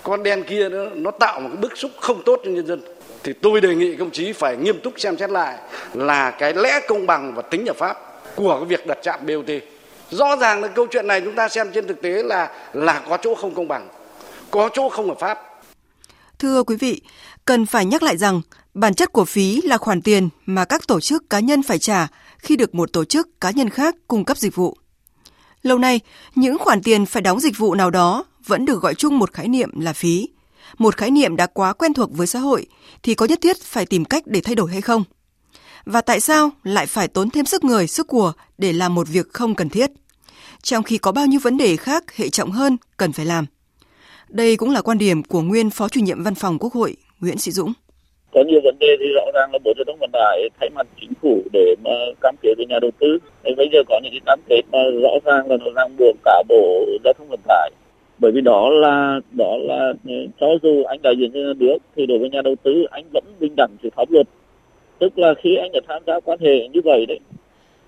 con đen kia nữa, nó tạo một cái bức xúc không tốt cho nhân dân. Thì tôi đề nghị công chí phải nghiêm túc xem xét lại là cái lẽ công bằng và tính hợp pháp của cái việc đặt trạm BOT rõ ràng là câu chuyện này chúng ta xem trên thực tế là là có chỗ không công bằng, có chỗ không hợp pháp. Thưa quý vị, cần phải nhắc lại rằng bản chất của phí là khoản tiền mà các tổ chức cá nhân phải trả khi được một tổ chức cá nhân khác cung cấp dịch vụ. Lâu nay, những khoản tiền phải đóng dịch vụ nào đó vẫn được gọi chung một khái niệm là phí. Một khái niệm đã quá quen thuộc với xã hội thì có nhất thiết phải tìm cách để thay đổi hay không? Và tại sao lại phải tốn thêm sức người, sức của để làm một việc không cần thiết, trong khi có bao nhiêu vấn đề khác hệ trọng hơn cần phải làm. Đây cũng là quan điểm của nguyên Phó chủ nhiệm Văn phòng Quốc hội Nguyễn Sĩ Dũng. Có nhiều vấn đề thì rõ ràng là Bộ Giao thông Vận tải thay mặt chính phủ để mà cam kết với nhà đầu tư. Thì bây giờ có những cái cam kết mà rõ ràng là nó ràng buộc cả Bộ Giao thông Vận tải bởi vì đó là đó là ừ, cho dù anh đại diện cho nhà nước thì đối với nhà đầu tư anh vẫn bình đẳng trước pháp luật tức là khi anh đã tham gia quan hệ như vậy đấy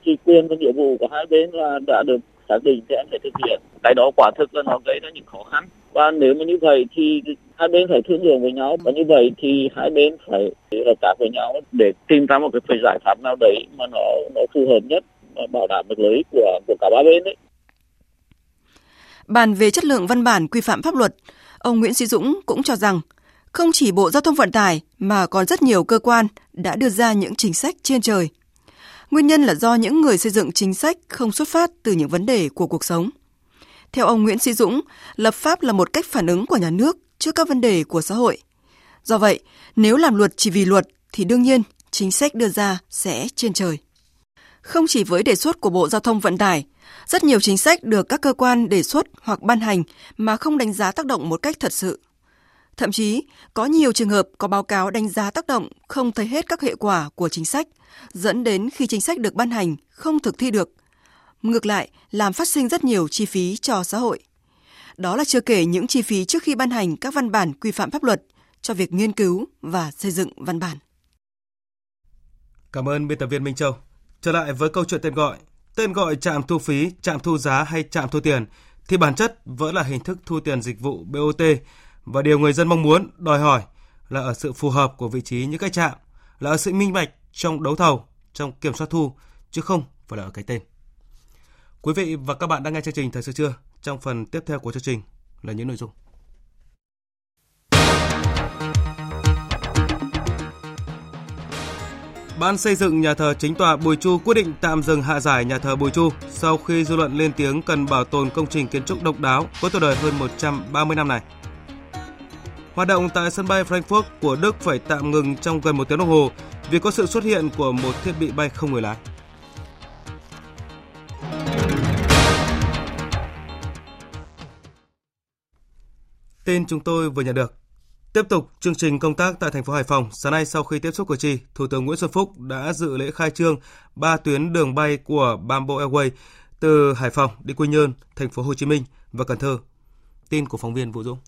thì quyền và nghĩa vụ của hai bên là đã được xác định thì anh phải thực hiện. Cái đó quả thực là nó gây ra những khó khăn. Và nếu mà như vậy thì hai bên phải thương lượng với nhau. Và như vậy thì hai bên phải hợp tác với nhau để tìm ra một cái giải pháp nào đấy mà nó nó phù hợp nhất bảo đảm được lợi ích của của cả ba bên đấy. Bàn về chất lượng văn bản quy phạm pháp luật, ông Nguyễn Sĩ Dũng cũng cho rằng không chỉ Bộ Giao thông Vận tải mà còn rất nhiều cơ quan đã đưa ra những chính sách trên trời. Nguyên nhân là do những người xây dựng chính sách không xuất phát từ những vấn đề của cuộc sống. Theo ông Nguyễn Sĩ Dũng, lập pháp là một cách phản ứng của nhà nước trước các vấn đề của xã hội. Do vậy, nếu làm luật chỉ vì luật thì đương nhiên chính sách đưa ra sẽ trên trời. Không chỉ với đề xuất của Bộ Giao thông Vận tải, rất nhiều chính sách được các cơ quan đề xuất hoặc ban hành mà không đánh giá tác động một cách thật sự. Thậm chí, có nhiều trường hợp có báo cáo đánh giá tác động không thấy hết các hệ quả của chính sách, dẫn đến khi chính sách được ban hành không thực thi được. Ngược lại, làm phát sinh rất nhiều chi phí cho xã hội. Đó là chưa kể những chi phí trước khi ban hành các văn bản quy phạm pháp luật cho việc nghiên cứu và xây dựng văn bản. Cảm ơn biên tập viên Minh Châu. Trở lại với câu chuyện tên gọi. Tên gọi trạm thu phí, trạm thu giá hay trạm thu tiền thì bản chất vẫn là hình thức thu tiền dịch vụ BOT và điều người dân mong muốn, đòi hỏi là ở sự phù hợp của vị trí những cái trạm, là ở sự minh bạch trong đấu thầu, trong kiểm soát thu, chứ không phải là ở cái tên. Quý vị và các bạn đang nghe chương trình Thời sự trưa. Trong phần tiếp theo của chương trình là những nội dung. Ban xây dựng nhà thờ chính tòa Bùi Chu quyết định tạm dừng hạ giải nhà thờ Bùi Chu sau khi dư luận lên tiếng cần bảo tồn công trình kiến trúc độc đáo có tuổi đời hơn 130 năm này. Hoạt động tại sân bay Frankfurt của Đức phải tạm ngừng trong gần một tiếng đồng hồ vì có sự xuất hiện của một thiết bị bay không người lái. Tin chúng tôi vừa nhận được. Tiếp tục chương trình công tác tại thành phố Hải Phòng, sáng nay sau khi tiếp xúc cử tri, Thủ tướng Nguyễn Xuân Phúc đã dự lễ khai trương ba tuyến đường bay của Bamboo Airways từ Hải Phòng đi Quy Nhơn, thành phố Hồ Chí Minh và Cần Thơ. Tin của phóng viên Vũ Dũng.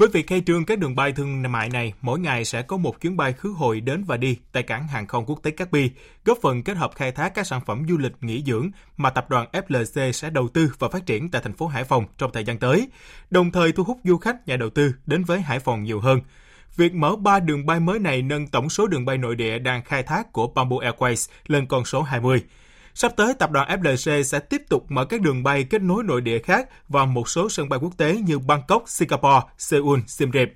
Với việc khai trương các đường bay thương mại này, mỗi ngày sẽ có một chuyến bay khứ hồi đến và đi tại cảng hàng không quốc tế Cát Bi, góp phần kết hợp khai thác các sản phẩm du lịch nghỉ dưỡng mà tập đoàn FLC sẽ đầu tư và phát triển tại thành phố Hải Phòng trong thời gian tới, đồng thời thu hút du khách, nhà đầu tư đến với Hải Phòng nhiều hơn. Việc mở 3 đường bay mới này nâng tổng số đường bay nội địa đang khai thác của Bamboo Airways lên con số 20. Sắp tới, tập đoàn FLC sẽ tiếp tục mở các đường bay kết nối nội địa khác vào một số sân bay quốc tế như Bangkok, Singapore, Seoul, Siem Reap.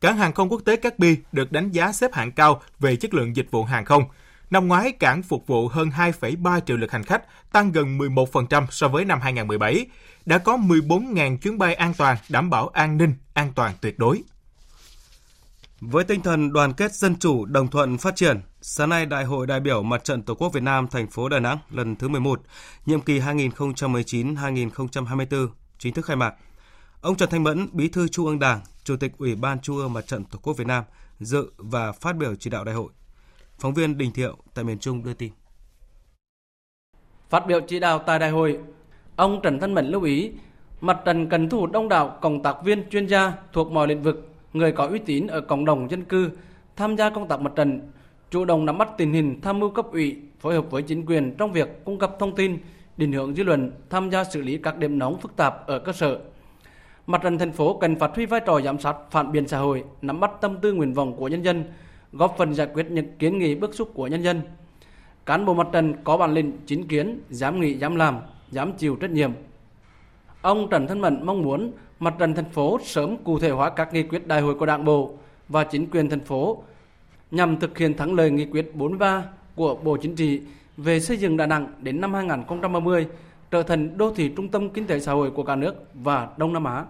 Cảng hàng không quốc tế Cát Bi được đánh giá xếp hạng cao về chất lượng dịch vụ hàng không. Năm ngoái, cảng phục vụ hơn 2,3 triệu lượt hành khách, tăng gần 11% so với năm 2017. Đã có 14.000 chuyến bay an toàn, đảm bảo an ninh, an toàn tuyệt đối. Với tinh thần đoàn kết dân chủ, đồng thuận phát triển, sáng nay Đại hội đại biểu Mặt trận Tổ quốc Việt Nam thành phố Đà Nẵng lần thứ 11, nhiệm kỳ 2019-2024 chính thức khai mạc. Ông Trần Thanh Mẫn, Bí thư Trung ương Đảng, Chủ tịch Ủy ban Trung ương Mặt trận Tổ quốc Việt Nam dự và phát biểu chỉ đạo đại hội. Phóng viên Đình Thiệu tại miền Trung đưa tin. Phát biểu chỉ đạo tại đại hội, ông Trần Thanh Mẫn lưu ý mặt trận cần thu hút đông đảo cộng tác viên chuyên gia thuộc mọi lĩnh vực người có uy tín ở cộng đồng dân cư tham gia công tác mặt trận, chủ động nắm bắt tình hình tham mưu cấp ủy, phối hợp với chính quyền trong việc cung cấp thông tin, định hướng dư luận, tham gia xử lý các điểm nóng phức tạp ở cơ sở. Mặt trận thành phố cần phát huy vai trò giám sát phản biện xã hội, nắm bắt tâm tư nguyện vọng của nhân dân, góp phần giải quyết những kiến nghị bức xúc của nhân dân. Cán bộ mặt trận có bản lĩnh, chính kiến, dám nghĩ, dám làm, dám chịu trách nhiệm. Ông Trần Thanh Mẫn mong muốn mặt trận thành phố sớm cụ thể hóa các nghị quyết đại hội của Đảng bộ và chính quyền thành phố nhằm thực hiện thắng lợi nghị quyết 43 của Bộ Chính trị về xây dựng Đà Nẵng đến năm 2030 trở thành đô thị trung tâm kinh tế xã hội của cả nước và Đông Nam Á.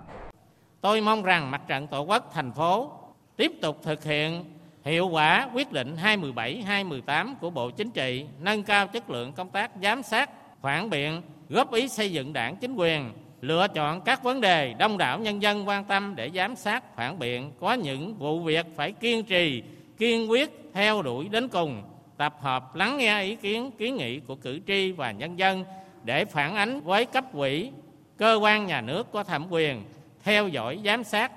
Tôi mong rằng mặt trận Tổ quốc thành phố tiếp tục thực hiện hiệu quả quyết định 217-218 của Bộ Chính trị, nâng cao chất lượng công tác giám sát, phản biện, góp ý xây dựng đảng chính quyền, lựa chọn các vấn đề đông đảo nhân dân quan tâm để giám sát, phản biện. Có những vụ việc phải kiên trì, kiên quyết, theo đuổi đến cùng. Tập hợp lắng nghe ý kiến kiến nghị của cử tri và nhân dân để phản ánh với cấp quỹ cơ quan nhà nước có thẩm quyền, theo dõi, giám sát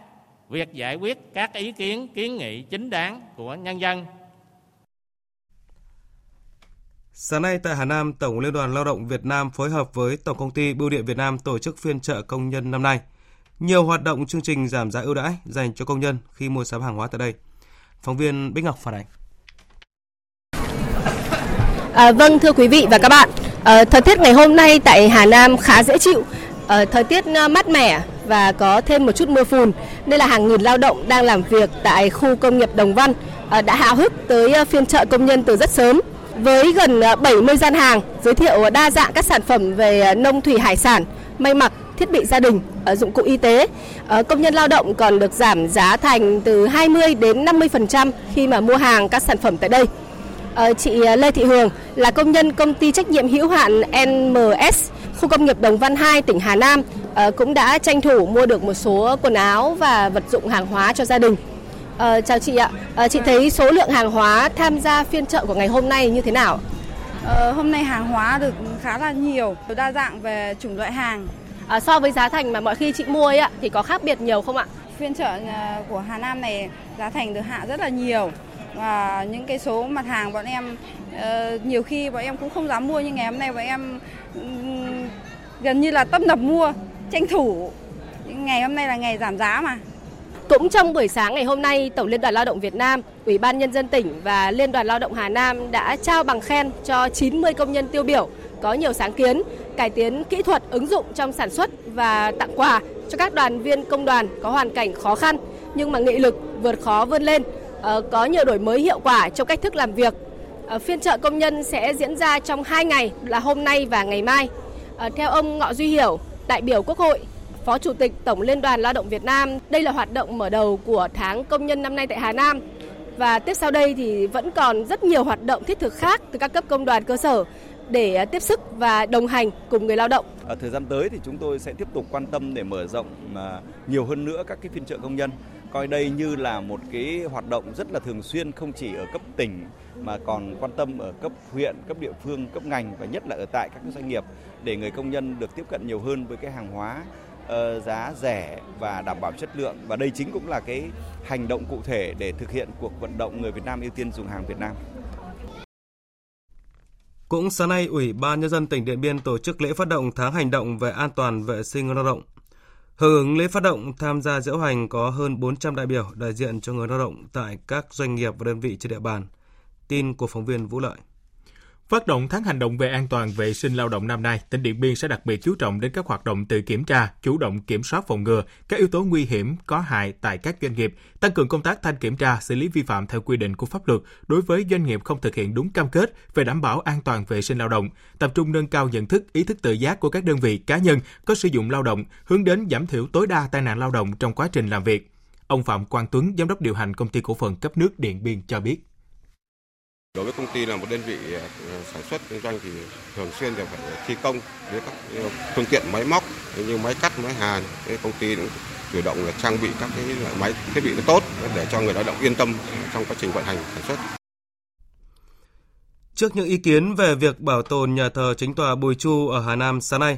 việc giải quyết các ý kiến kiến nghị chính đáng của nhân dân. Sáng nay tại Hà Nam, Tổng Liên đoàn Lao động Việt Nam phối hợp với Tổng công ty Bưu điện Việt Nam tổ chức phiên chợ công nhân năm nay. Nhiều hoạt động chương trình giảm giá ưu đãi dành cho công nhân khi mua sắm hàng hóa tại đây. Phóng viên Bích Ngọc phản ánh. À, vâng thưa quý vị và các bạn, À, thời tiết ngày hôm nay tại Hà Nam khá dễ chịu, à, thời tiết ờ, mát mẻ và có thêm một chút mưa phùn nên là hàng nghìn lao động đang làm việc tại khu công nghiệp Đồng Văn à, đã háo hức tới phiên chợ công nhân từ rất sớm với gần à, 70 gian hàng giới thiệu đa dạng các sản phẩm về à, nông thủy hải sản, may mặc, thiết bị gia đình, à, dụng cụ y tế. Công nhân lao động còn được giảm giá thành từ 20 đến 50% khi mà mua hàng các sản phẩm tại đây. Ờ, chị Lê Thị Hường là công nhân công ty trách nhiệm hữu hạn NMS khu công nghiệp Đồng Văn 2 tỉnh Hà Nam ờ, cũng đã tranh thủ mua được một số quần áo và vật dụng hàng hóa cho gia đình. À, chào chị ạ, à, chị thấy số lượng hàng hóa tham gia phiên chợ của ngày hôm nay như thế nào? À, hôm nay hàng hóa được khá là nhiều, đa dạng về chủng loại hàng. À, so với giá thành mà mọi khi chị mua ấy ạ, thì có khác biệt nhiều không ạ? Phiên chợ của Hà Nam này giá thành được hạ rất là nhiều và những cái số mặt hàng bọn em nhiều khi bọn em cũng không dám mua nhưng ngày hôm nay bọn em gần như là tấp nập mua, tranh thủ. Ngày hôm nay là ngày giảm giá mà. Cũng trong buổi sáng ngày hôm nay, Tổng Liên đoàn Lao động Việt Nam, Ủy ban Nhân dân tỉnh và Liên đoàn Lao động Hà Nam đã trao bằng khen cho 90 công nhân tiêu biểu có nhiều sáng kiến, cải tiến kỹ thuật ứng dụng trong sản xuất và tặng quà cho các đoàn viên công đoàn có hoàn cảnh khó khăn nhưng mà nghị lực vượt khó vươn lên, ờ, có nhiều đổi mới hiệu quả trong cách thức làm việc. Ờ, phiên trợ công nhân sẽ diễn ra trong 2 ngày là hôm nay và ngày mai. Ờ, theo ông Ngọ Duy Hiểu, đại biểu Quốc hội, Phó Chủ tịch Tổng Liên đoàn Lao động Việt Nam. Đây là hoạt động mở đầu của tháng công nhân năm nay tại Hà Nam. Và tiếp sau đây thì vẫn còn rất nhiều hoạt động thiết thực khác từ các cấp công đoàn cơ sở để à, tiếp sức và đồng hành cùng người lao động. Ở thời gian tới thì chúng tôi sẽ tiếp tục quan tâm để mở rộng à, nhiều hơn nữa các cái phiên chợ công nhân coi đây như là một cái hoạt động rất là thường xuyên không chỉ ở cấp tỉnh mà còn quan tâm ở cấp huyện, cấp địa phương, cấp ngành và nhất là ở tại các doanh nghiệp để người công nhân được tiếp cận nhiều hơn với cái hàng hóa Ờ, giá rẻ và đảm bảo chất lượng và đây chính cũng là cái hành động cụ thể để thực hiện cuộc vận động người Việt Nam ưu tiên dùng hàng Việt Nam. Cũng sáng nay, Ủy ban Nhân dân tỉnh Điện Biên tổ chức lễ phát động tháng hành động về an toàn vệ sinh lao động. Hưởng ứng lễ phát động tham gia diễu hành có hơn 400 đại biểu đại diện cho người lao động tại các doanh nghiệp và đơn vị trên địa bàn. Tin của phóng viên Vũ Lợi. Phát động tháng hành động về an toàn vệ sinh lao động năm nay, tỉnh Điện Biên sẽ đặc biệt chú trọng đến các hoạt động tự kiểm tra, chủ động kiểm soát phòng ngừa các yếu tố nguy hiểm có hại tại các doanh nghiệp, tăng cường công tác thanh kiểm tra, xử lý vi phạm theo quy định của pháp luật đối với doanh nghiệp không thực hiện đúng cam kết về đảm bảo an toàn vệ sinh lao động, tập trung nâng cao nhận thức, ý thức tự giác của các đơn vị cá nhân có sử dụng lao động, hướng đến giảm thiểu tối đa tai nạn lao động trong quá trình làm việc. Ông Phạm Quang Tuấn, giám đốc điều hành công ty cổ phần cấp nước Điện Biên cho biết. Đối với công ty là một đơn vị ờ, sản xuất kinh doanh thì thường xuyên đều phải thi công với các phương tiện máy móc như máy cắt, máy hàn. Cái công ty cũng chủ động là trang bị các cái loại máy thiết bị tốt để cho người lao động yên tâm trong quá trình vận hành sản xuất. Trước những ý kiến về việc bảo tồn nhà thờ chính tòa Bùi Chu ở Hà Nam sáng nay,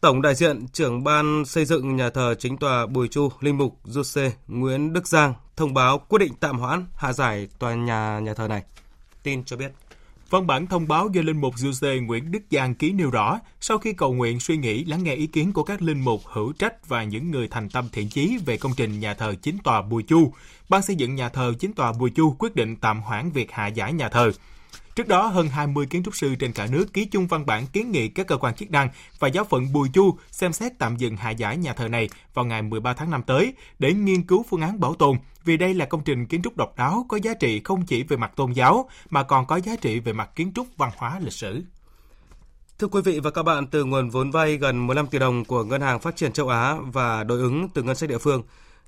Tổng đại diện trưởng ban xây dựng nhà thờ chính tòa Bùi Chu, Linh mục Giuse Nguyễn Đức Giang thông báo quyết định tạm hoãn hạ giải tòa nhà nhà thờ này tin cho biết. Văn bản thông báo do Linh mục Giuse Nguyễn Đức Giang ký nêu rõ, sau khi cầu nguyện suy nghĩ lắng nghe ý kiến của các linh mục hữu trách và những người thành tâm thiện chí về công trình nhà thờ chính tòa Bùi Chu, ban xây dựng nhà thờ chính tòa Bùi Chu quyết định tạm hoãn việc hạ giải nhà thờ. Trước đó, hơn 20 kiến trúc sư trên cả nước ký chung văn bản kiến nghị các cơ quan chức năng và giáo phận Bùi Chu xem xét tạm dừng hạ giải nhà thờ này vào ngày 13 tháng 5 tới để nghiên cứu phương án bảo tồn, vì đây là công trình kiến trúc độc đáo có giá trị không chỉ về mặt tôn giáo mà còn có giá trị về mặt kiến trúc văn hóa lịch sử. Thưa quý vị và các bạn, từ nguồn vốn vay gần 15 tỷ đồng của Ngân hàng Phát triển châu Á và đối ứng từ ngân sách địa phương,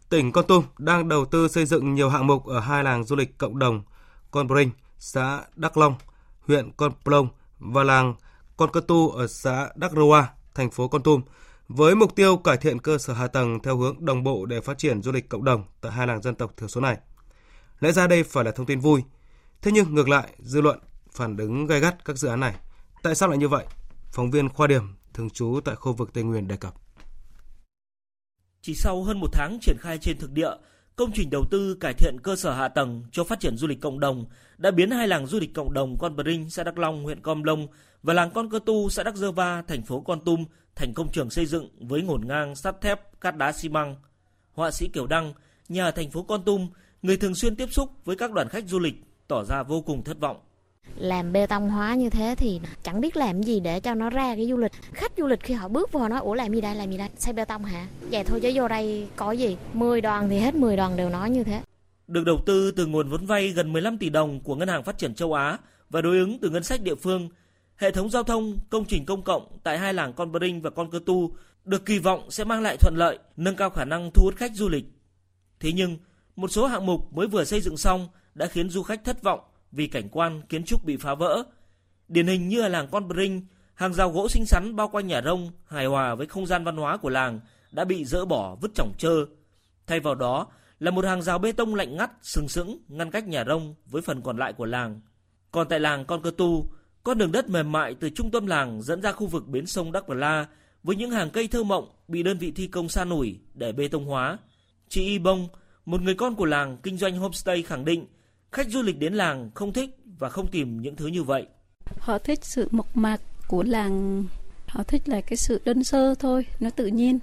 tỉnh Con Tum đang đầu tư xây dựng nhiều hạng mục ở hai làng du lịch cộng đồng Con Brinh xã Đắk Long, huyện Con Plong và làng Con Cơ Tu ở xã Đắk Roa, thành phố Con Tum, với mục tiêu cải thiện cơ sở hạ tầng theo hướng đồng bộ để phát triển du lịch cộng đồng tại hai làng dân tộc thiểu số này. Lẽ ra đây phải là thông tin vui. Thế nhưng ngược lại, dư luận phản ứng gay gắt các dự án này. Tại sao lại như vậy? Phóng viên Khoa Điểm, thường trú tại khu vực Tây Nguyên đề cập. Chỉ sau hơn một tháng triển khai trên thực địa, công trình đầu tư cải thiện cơ sở hạ tầng cho phát triển du lịch cộng đồng đã biến hai làng du lịch cộng đồng Con Bring, xã Đắk Long, huyện Com Long và làng Con Cơ Tu, xã Đắk Dơ Va, thành phố Con Tum thành công trường xây dựng với ngổn ngang sắt thép, cát đá xi măng. Họa sĩ Kiều Đăng, nhà ở thành phố Con Tum, người thường xuyên tiếp xúc với các đoàn khách du lịch tỏ ra vô cùng thất vọng làm bê tông hóa như thế thì chẳng biết làm gì để cho nó ra cái du lịch. Khách du lịch khi họ bước vào nói ủa làm gì đây làm gì đây? Xây bê tông hả? Vậy thôi chứ vô đây có gì 10 đoàn thì hết 10 đoàn đều nói như thế. Được đầu tư từ nguồn vốn vay gần 15 tỷ đồng của Ngân hàng Phát triển châu Á và đối ứng từ ngân sách địa phương, hệ thống giao thông, công trình công cộng tại hai làng Con Brinh và Con Cơ Tu được kỳ vọng sẽ mang lại thuận lợi, nâng cao khả năng thu hút khách du lịch. Thế nhưng, một số hạng mục mới vừa xây dựng xong đã khiến du khách thất vọng vì cảnh quan kiến trúc bị phá vỡ. Điển hình như ở làng Con Brinh, hàng rào gỗ xinh xắn bao quanh nhà rông hài hòa với không gian văn hóa của làng đã bị dỡ bỏ vứt chỏng trơ. Thay vào đó là một hàng rào bê tông lạnh ngắt sừng sững ngăn cách nhà rông với phần còn lại của làng. Còn tại làng Con Cơ Tu, con đường đất mềm mại từ trung tâm làng dẫn ra khu vực bến sông Đắc Bờ La với những hàng cây thơ mộng bị đơn vị thi công sa nổi để bê tông hóa. Chị Y Bông, một người con của làng kinh doanh homestay khẳng định khách du lịch đến làng không thích và không tìm những thứ như vậy. Họ thích sự mộc mạc của làng, họ thích là cái sự đơn sơ thôi, nó tự nhiên.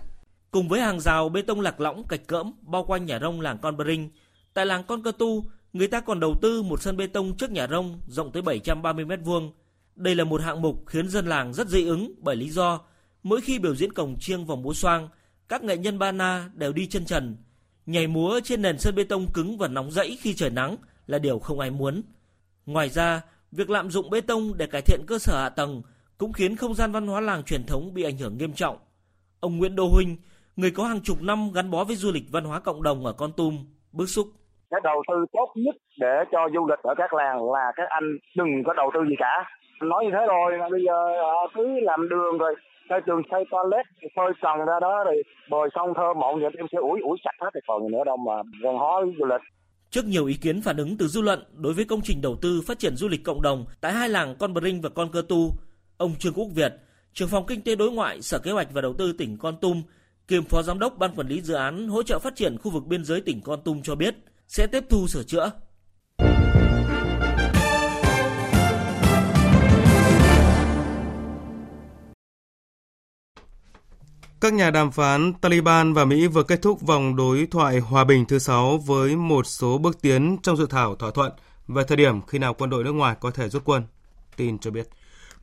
Cùng với hàng rào bê tông lạc lõng cạch cỡm bao quanh nhà rông làng Con Bring, tại làng Con Cơ Tu, người ta còn đầu tư một sân bê tông trước nhà rông rộng tới 730 mét vuông. Đây là một hạng mục khiến dân làng rất dị ứng bởi lý do mỗi khi biểu diễn cổng chiêng vòng múa xoang, các nghệ nhân ba na đều đi chân trần. Nhảy múa trên nền sân bê tông cứng và nóng rẫy khi trời nắng là điều không ai muốn. Ngoài ra, việc lạm dụng bê tông để cải thiện cơ sở hạ tầng cũng khiến không gian văn hóa làng truyền thống bị ảnh hưởng nghiêm trọng. Ông Nguyễn Đô Huynh, người có hàng chục năm gắn bó với du lịch văn hóa cộng đồng ở Con Tum, bức xúc. Cái đầu tư tốt nhất để cho du lịch ở các làng là các anh đừng có đầu tư gì cả. Nói như thế rồi bây giờ à, cứ làm đường rồi xây trường xây toilet phơi trần ra đó rồi bồi xong thơ mộng rồi em sẽ ủi ủi sạch hết thì còn gì nữa đâu mà văn hóa du lịch Trước nhiều ý kiến phản ứng từ dư luận đối với công trình đầu tư phát triển du lịch cộng đồng tại hai làng Con Brinh và Con Cơ Tu, ông Trương Quốc Việt, trưởng phòng kinh tế đối ngoại Sở Kế hoạch và Đầu tư tỉnh Con Tum, kiêm phó giám đốc ban quản lý dự án hỗ trợ phát triển khu vực biên giới tỉnh Con Tum cho biết sẽ tiếp thu sửa chữa. Các nhà đàm phán Taliban và Mỹ vừa kết thúc vòng đối thoại hòa bình thứ sáu với một số bước tiến trong dự thảo thỏa thuận về thời điểm khi nào quân đội nước ngoài có thể rút quân. Tin cho biết.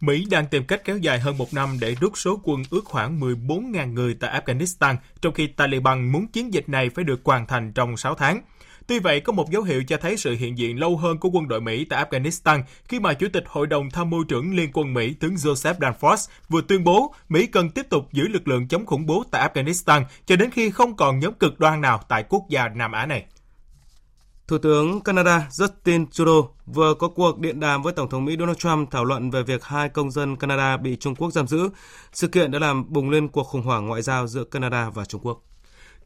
Mỹ đang tìm cách kéo dài hơn một năm để rút số quân ước khoảng 14.000 người tại Afghanistan, trong khi Taliban muốn chiến dịch này phải được hoàn thành trong 6 tháng. Tuy vậy, có một dấu hiệu cho thấy sự hiện diện lâu hơn của quân đội Mỹ tại Afghanistan khi mà Chủ tịch Hội đồng Tham mưu trưởng Liên quân Mỹ tướng Joseph Danforth vừa tuyên bố Mỹ cần tiếp tục giữ lực lượng chống khủng bố tại Afghanistan cho đến khi không còn nhóm cực đoan nào tại quốc gia Nam Á này. Thủ tướng Canada Justin Trudeau vừa có cuộc điện đàm với Tổng thống Mỹ Donald Trump thảo luận về việc hai công dân Canada bị Trung Quốc giam giữ. Sự kiện đã làm bùng lên cuộc khủng hoảng ngoại giao giữa Canada và Trung Quốc.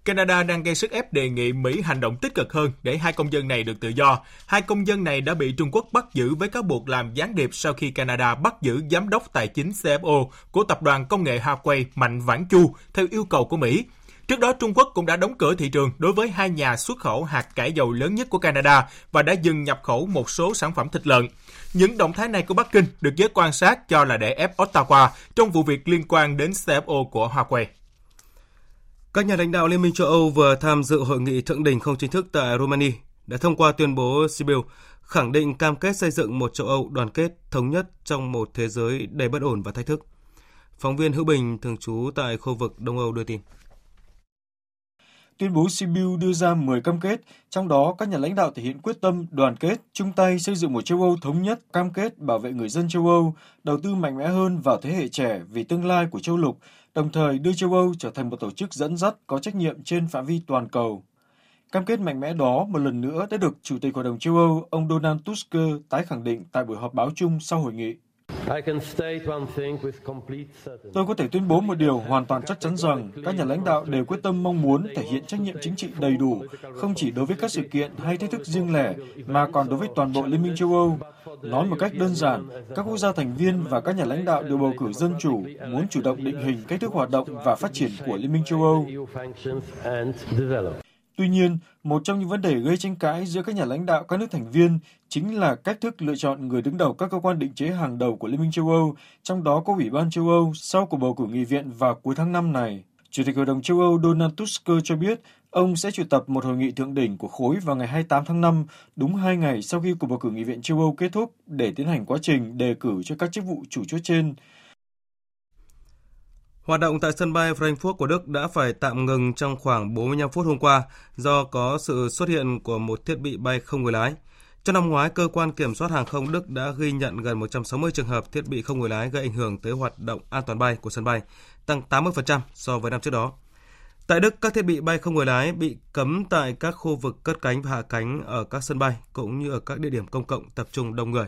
Canada đang gây sức ép đề nghị Mỹ hành động tích cực hơn để hai công dân này được tự do. Hai công dân này đã bị Trung Quốc bắt giữ với cáo buộc làm gián điệp sau khi Canada bắt giữ giám đốc tài chính CFO của tập đoàn công nghệ Huawei Mạnh Vãn Chu theo yêu cầu của Mỹ. Trước đó, Trung Quốc cũng đã đóng cửa thị trường đối với hai nhà xuất khẩu hạt cải dầu lớn nhất của Canada và đã dừng nhập khẩu một số sản phẩm thịt lợn. Những động thái này của Bắc Kinh được giới quan sát cho là để ép Ottawa trong vụ việc liên quan đến CFO của Huawei. Các nhà lãnh đạo Liên minh châu Âu vừa tham dự hội nghị thượng đỉnh không chính thức tại Romania đã thông qua tuyên bố Sibiu khẳng định cam kết xây dựng một châu Âu đoàn kết, thống nhất trong một thế giới đầy bất ổn và thách thức. Phóng viên Hữu Bình thường trú tại khu vực Đông Âu đưa tin. Tuyên bố Sibiu đưa ra 10 cam kết, trong đó các nhà lãnh đạo thể hiện quyết tâm, đoàn kết, chung tay xây dựng một châu Âu thống nhất, cam kết bảo vệ người dân châu Âu, đầu tư mạnh mẽ hơn vào thế hệ trẻ vì tương lai của châu lục, đồng thời đưa châu Âu trở thành một tổ chức dẫn dắt có trách nhiệm trên phạm vi toàn cầu. Cam kết mạnh mẽ đó một lần nữa đã được Chủ tịch Hội đồng châu Âu, ông Donald Tusk tái khẳng định tại buổi họp báo chung sau hội nghị. Tôi có thể tuyên bố một điều hoàn toàn chắc chắn rằng các nhà lãnh đạo đều quyết tâm mong muốn thể hiện trách nhiệm chính trị đầy đủ, không chỉ đối với các sự kiện hay thách thức riêng lẻ, mà còn đối với toàn bộ Liên minh châu Âu. Nói một cách đơn giản, các quốc gia thành viên và các nhà lãnh đạo đều bầu cử dân chủ, muốn chủ động định hình cách thức hoạt động và phát triển của Liên minh châu Âu. Tuy nhiên, một trong những vấn đề gây tranh cãi giữa các nhà lãnh đạo các nước thành viên chính là cách thức lựa chọn người đứng đầu các cơ quan định chế hàng đầu của Liên minh châu Âu, trong đó có Ủy ban châu Âu sau cuộc bầu cử nghị viện vào cuối tháng 5 này. Chủ tịch Hội đồng châu Âu Donald Tusk cho biết Ông sẽ triệu tập một hội nghị thượng đỉnh của khối vào ngày 28 tháng 5, đúng hai ngày sau khi cuộc bầu cử Nghị viện châu Âu kết thúc để tiến hành quá trình đề cử cho các chức vụ chủ chốt trên. Hoạt động tại sân bay Frankfurt của Đức đã phải tạm ngừng trong khoảng 45 phút hôm qua do có sự xuất hiện của một thiết bị bay không người lái. Trong năm ngoái, cơ quan kiểm soát hàng không Đức đã ghi nhận gần 160 trường hợp thiết bị không người lái gây ảnh hưởng tới hoạt động an toàn bay của sân bay, tăng 80% so với năm trước đó. Tại Đức, các thiết bị bay không người lái bị cấm tại các khu vực cất cánh và hạ cánh ở các sân bay cũng như ở các địa điểm công cộng tập trung đông người.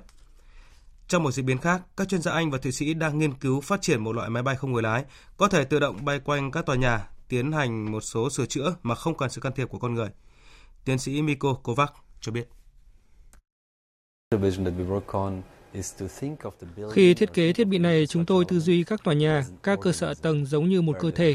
Trong một diễn biến khác, các chuyên gia Anh và Thụy Sĩ đang nghiên cứu phát triển một loại máy bay không người lái có thể tự động bay quanh các tòa nhà, tiến hành một số sửa chữa mà không cần sự can thiệp của con người. Tiến sĩ Miko Kovac cho biết. Khi thiết kế thiết bị này, chúng tôi tư duy các tòa nhà, các cơ sở tầng giống như một cơ thể.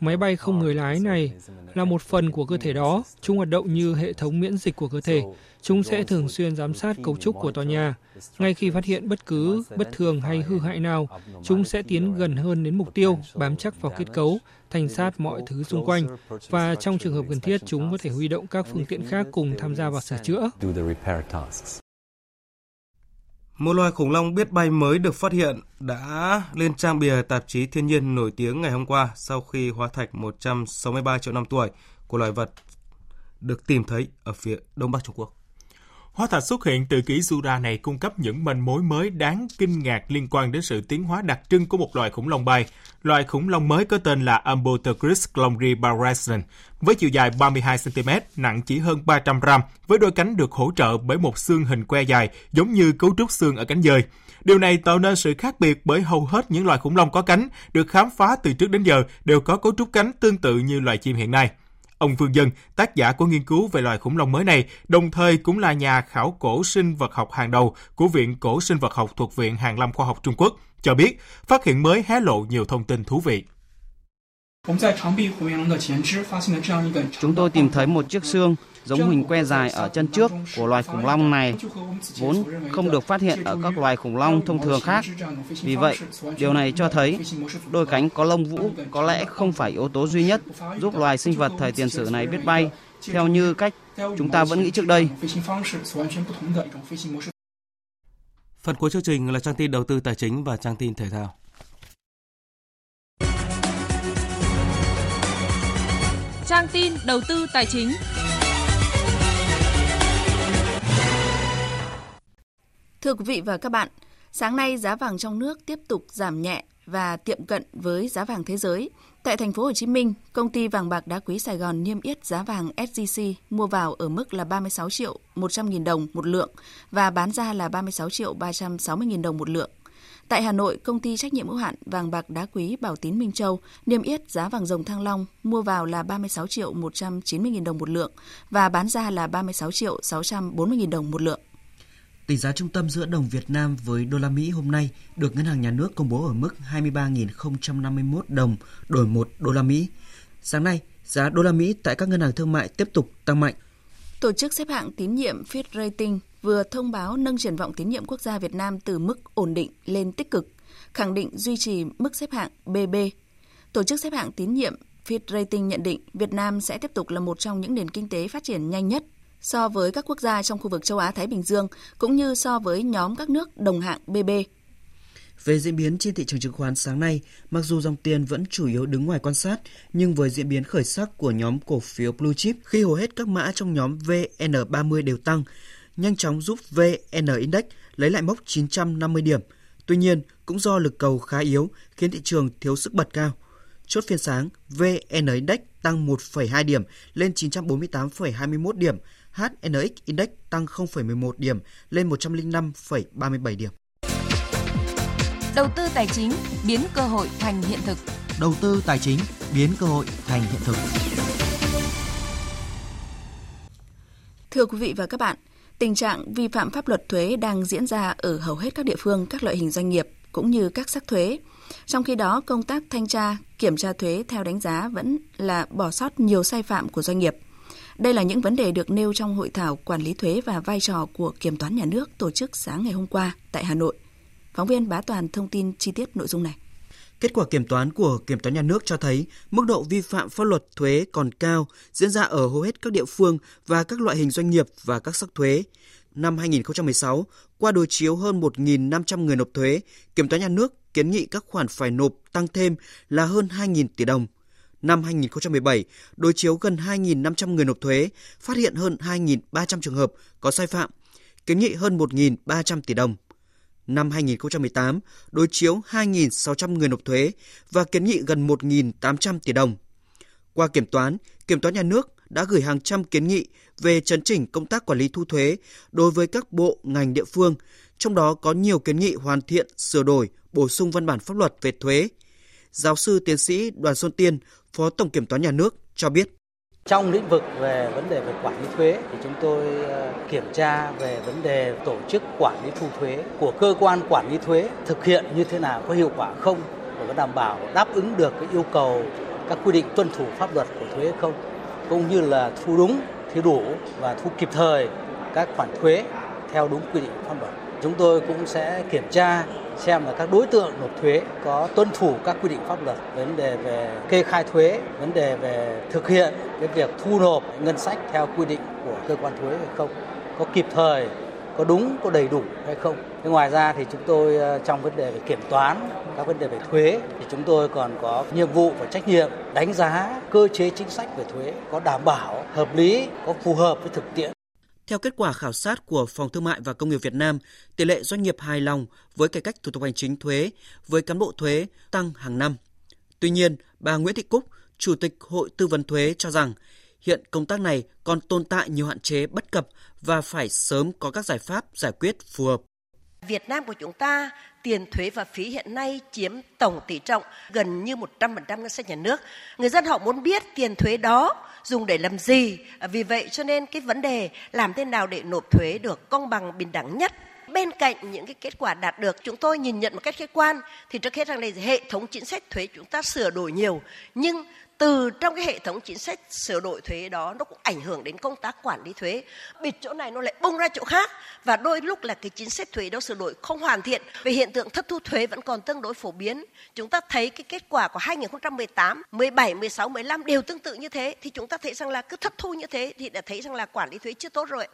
Máy bay không người lái này là một phần của cơ thể đó. Chúng hoạt động như hệ thống miễn dịch của cơ thể. Chúng sẽ thường xuyên giám sát cấu trúc của tòa nhà. Ngay khi phát hiện bất cứ bất thường hay hư hại nào, chúng sẽ tiến gần hơn đến mục tiêu, bám chắc vào kết cấu, thành sát mọi thứ xung quanh. Và trong trường hợp cần thiết, chúng có thể huy động các phương tiện khác cùng tham gia vào sửa chữa. Một loài khủng long biết bay mới được phát hiện đã lên trang bìa tạp chí thiên nhiên nổi tiếng ngày hôm qua sau khi hóa thạch 163 triệu năm tuổi của loài vật được tìm thấy ở phía đông bắc Trung Quốc. Hóa thạch xuất hiện từ kỷ Jura này cung cấp những manh mối mới đáng kinh ngạc liên quan đến sự tiến hóa đặc trưng của một loài khủng long bay. Loài khủng long mới có tên là Ambotergris glomri với chiều dài 32cm, nặng chỉ hơn 300 gram, với đôi cánh được hỗ trợ bởi một xương hình que dài giống như cấu trúc xương ở cánh dơi. Điều này tạo nên sự khác biệt bởi hầu hết những loài khủng long có cánh được khám phá từ trước đến giờ đều có cấu trúc cánh tương tự như loài chim hiện nay. Ông Vương Dân, tác giả của nghiên cứu về loài khủng long mới này, đồng thời cũng là nhà khảo cổ sinh vật học hàng đầu của Viện Cổ sinh vật học thuộc Viện Hàn Lâm Khoa học Trung Quốc, cho biết phát hiện mới hé lộ nhiều thông tin thú vị. Chúng tôi tìm thấy một chiếc xương giống hình que dài ở chân trước của loài khủng long này vốn không được phát hiện ở các loài khủng long thông thường khác. Vì vậy, điều này cho thấy đôi cánh có lông vũ có lẽ không phải yếu tố duy nhất giúp loài sinh vật thời tiền sử này biết bay theo như cách chúng ta vẫn nghĩ trước đây. Phần cuối chương trình là trang tin đầu tư tài chính và trang tin thể thao. Trang tin đầu tư tài chính. Thưa quý vị và các bạn, sáng nay giá vàng trong nước tiếp tục giảm nhẹ và tiệm cận với giá vàng thế giới. Tại thành phố Hồ Chí Minh, công ty vàng bạc đá quý Sài Gòn niêm yết giá vàng SJC mua vào ở mức là 36 triệu 100 nghìn đồng một lượng và bán ra là 36 triệu 360 nghìn đồng một lượng. Tại Hà Nội, công ty trách nhiệm hữu hạn vàng bạc đá quý Bảo Tín Minh Châu niêm yết giá vàng rồng Thăng Long mua vào là 36 triệu 190 nghìn đồng một lượng và bán ra là 36 triệu 640 nghìn đồng một lượng. Tỷ giá trung tâm giữa đồng Việt Nam với đô la Mỹ hôm nay được Ngân hàng Nhà nước công bố ở mức 23.051 đồng đổi 1 đô la Mỹ. Sáng nay, giá đô la Mỹ tại các ngân hàng thương mại tiếp tục tăng mạnh. Tổ chức xếp hạng tín nhiệm Fitch Rating vừa thông báo nâng triển vọng tín nhiệm quốc gia Việt Nam từ mức ổn định lên tích cực, khẳng định duy trì mức xếp hạng BB. Tổ chức xếp hạng tín nhiệm Fitch Rating nhận định Việt Nam sẽ tiếp tục là một trong những nền kinh tế phát triển nhanh nhất so với các quốc gia trong khu vực châu Á-Thái Bình Dương, cũng như so với nhóm các nước đồng hạng BB. Về diễn biến trên thị trường chứng khoán sáng nay, mặc dù dòng tiền vẫn chủ yếu đứng ngoài quan sát, nhưng với diễn biến khởi sắc của nhóm cổ phiếu Blue Chip khi hầu hết các mã trong nhóm VN30 đều tăng, nhanh chóng giúp VN Index lấy lại mốc 950 điểm. Tuy nhiên, cũng do lực cầu khá yếu khiến thị trường thiếu sức bật cao. Chốt phiên sáng, VN Index tăng 1,2 điểm lên 948,21 điểm, HNX Index tăng 0,11 điểm lên 105,37 điểm. Đầu tư tài chính biến cơ hội thành hiện thực. Đầu tư tài chính biến cơ hội thành hiện thực. Thưa quý vị và các bạn, tình trạng vi phạm pháp luật thuế đang diễn ra ở hầu hết các địa phương, các loại hình doanh nghiệp cũng như các sắc thuế. Trong khi đó, công tác thanh tra, kiểm tra thuế theo đánh giá vẫn là bỏ sót nhiều sai phạm của doanh nghiệp – đây là những vấn đề được nêu trong hội thảo quản lý thuế và vai trò của kiểm toán nhà nước tổ chức sáng ngày hôm qua tại Hà Nội. Phóng viên Bá Toàn thông tin chi tiết nội dung này. Kết quả kiểm toán của Kiểm toán nhà nước cho thấy mức độ vi phạm pháp luật thuế còn cao, diễn ra ở hầu hết các địa phương và các loại hình doanh nghiệp và các sắc thuế. Năm 2016, qua đối chiếu hơn 1.500 người nộp thuế, Kiểm toán nhà nước kiến nghị các khoản phải nộp tăng thêm là hơn 2.000 tỷ đồng. Năm 2017, đối chiếu gần 2.500 người nộp thuế, phát hiện hơn 2.300 trường hợp có sai phạm, kiến nghị hơn 1.300 tỷ đồng năm 2018 đối chiếu 2.600 người nộp thuế và kiến nghị gần 1.800 tỷ đồng. Qua kiểm toán, Kiểm toán nhà nước đã gửi hàng trăm kiến nghị về chấn chỉnh công tác quản lý thu thuế đối với các bộ, ngành địa phương, trong đó có nhiều kiến nghị hoàn thiện, sửa đổi, bổ sung văn bản pháp luật về thuế. Giáo sư tiến sĩ Đoàn Xuân Tiên, Phó Tổng Kiểm toán Nhà nước cho biết. Trong lĩnh vực về vấn đề về quản lý thuế thì chúng tôi ờ, kiểm tra về vấn đề tổ chức quản lý thu thuế của cơ quan quản lý thuế thực hiện như thế nào có hiệu quả không và có đảm bảo đáp ứng được cái yêu cầu các quy định tuân thủ pháp luật của thuế không cũng như là thu đúng, thu đủ và thu kịp thời các khoản thuế theo đúng quy định pháp luật. Chúng tôi cũng sẽ kiểm tra xem là các đối tượng nộp thuế có tuân thủ các quy định pháp luật, vấn đề về kê khai thuế, vấn đề về thực hiện cái việc thu nộp ngân sách theo quy định của cơ quan thuế hay không, có kịp thời, có đúng, có đầy đủ hay không. Ngoài ra thì chúng tôi ờ, trong vấn đề về kiểm toán, các vấn đề về thuế thì chúng tôi còn có nhiệm vụ và trách nhiệm đánh giá cơ chế chính sách về thuế có đảm bảo, hợp lý, có phù hợp với thực tiễn theo kết quả khảo sát của Phòng Thương mại và Công nghiệp Việt Nam, tỷ lệ doanh nghiệp hài lòng với cải cách thủ tục hành chính thuế với cán bộ thuế tăng hàng năm. Tuy nhiên, bà Nguyễn Thị Cúc, Chủ tịch Hội Tư vấn Thuế cho rằng hiện công tác này còn tồn tại nhiều hạn chế bất cập và phải sớm có các giải pháp giải quyết phù hợp. Việt Nam của chúng ta, tiền thuế và phí hiện nay chiếm tổng tỷ trọng gần như 100% ngân sách nhà nước. Người dân họ muốn biết tiền thuế đó dùng để làm gì. Vì vậy cho nên cái vấn đề làm thế nào để nộp thuế được công bằng, bình đẳng nhất bên cạnh những cái kết quả đạt được, chúng tôi nhìn nhận một cách khách quan, thì trước hết rằng là hệ thống chính sách thuế chúng ta sửa đổi nhiều, nhưng từ trong cái hệ thống chính sách sửa đổi thuế đó nó cũng ảnh hưởng đến công tác quản lý thuế. Bịt chỗ này nó lại bung ra chỗ khác. Và đôi lúc là cái chính sách thuế đó sửa đổi không hoàn thiện. Về hiện tượng thất thu thuế vẫn còn tương đối phổ biến. Chúng ta thấy cái kết quả của 2018 17 16 15 đều tương tự như thế. Thì chúng ta thấy rằng là cứ thất thu như thế thì đã thấy rằng là quản lý thuế chưa tốt rồi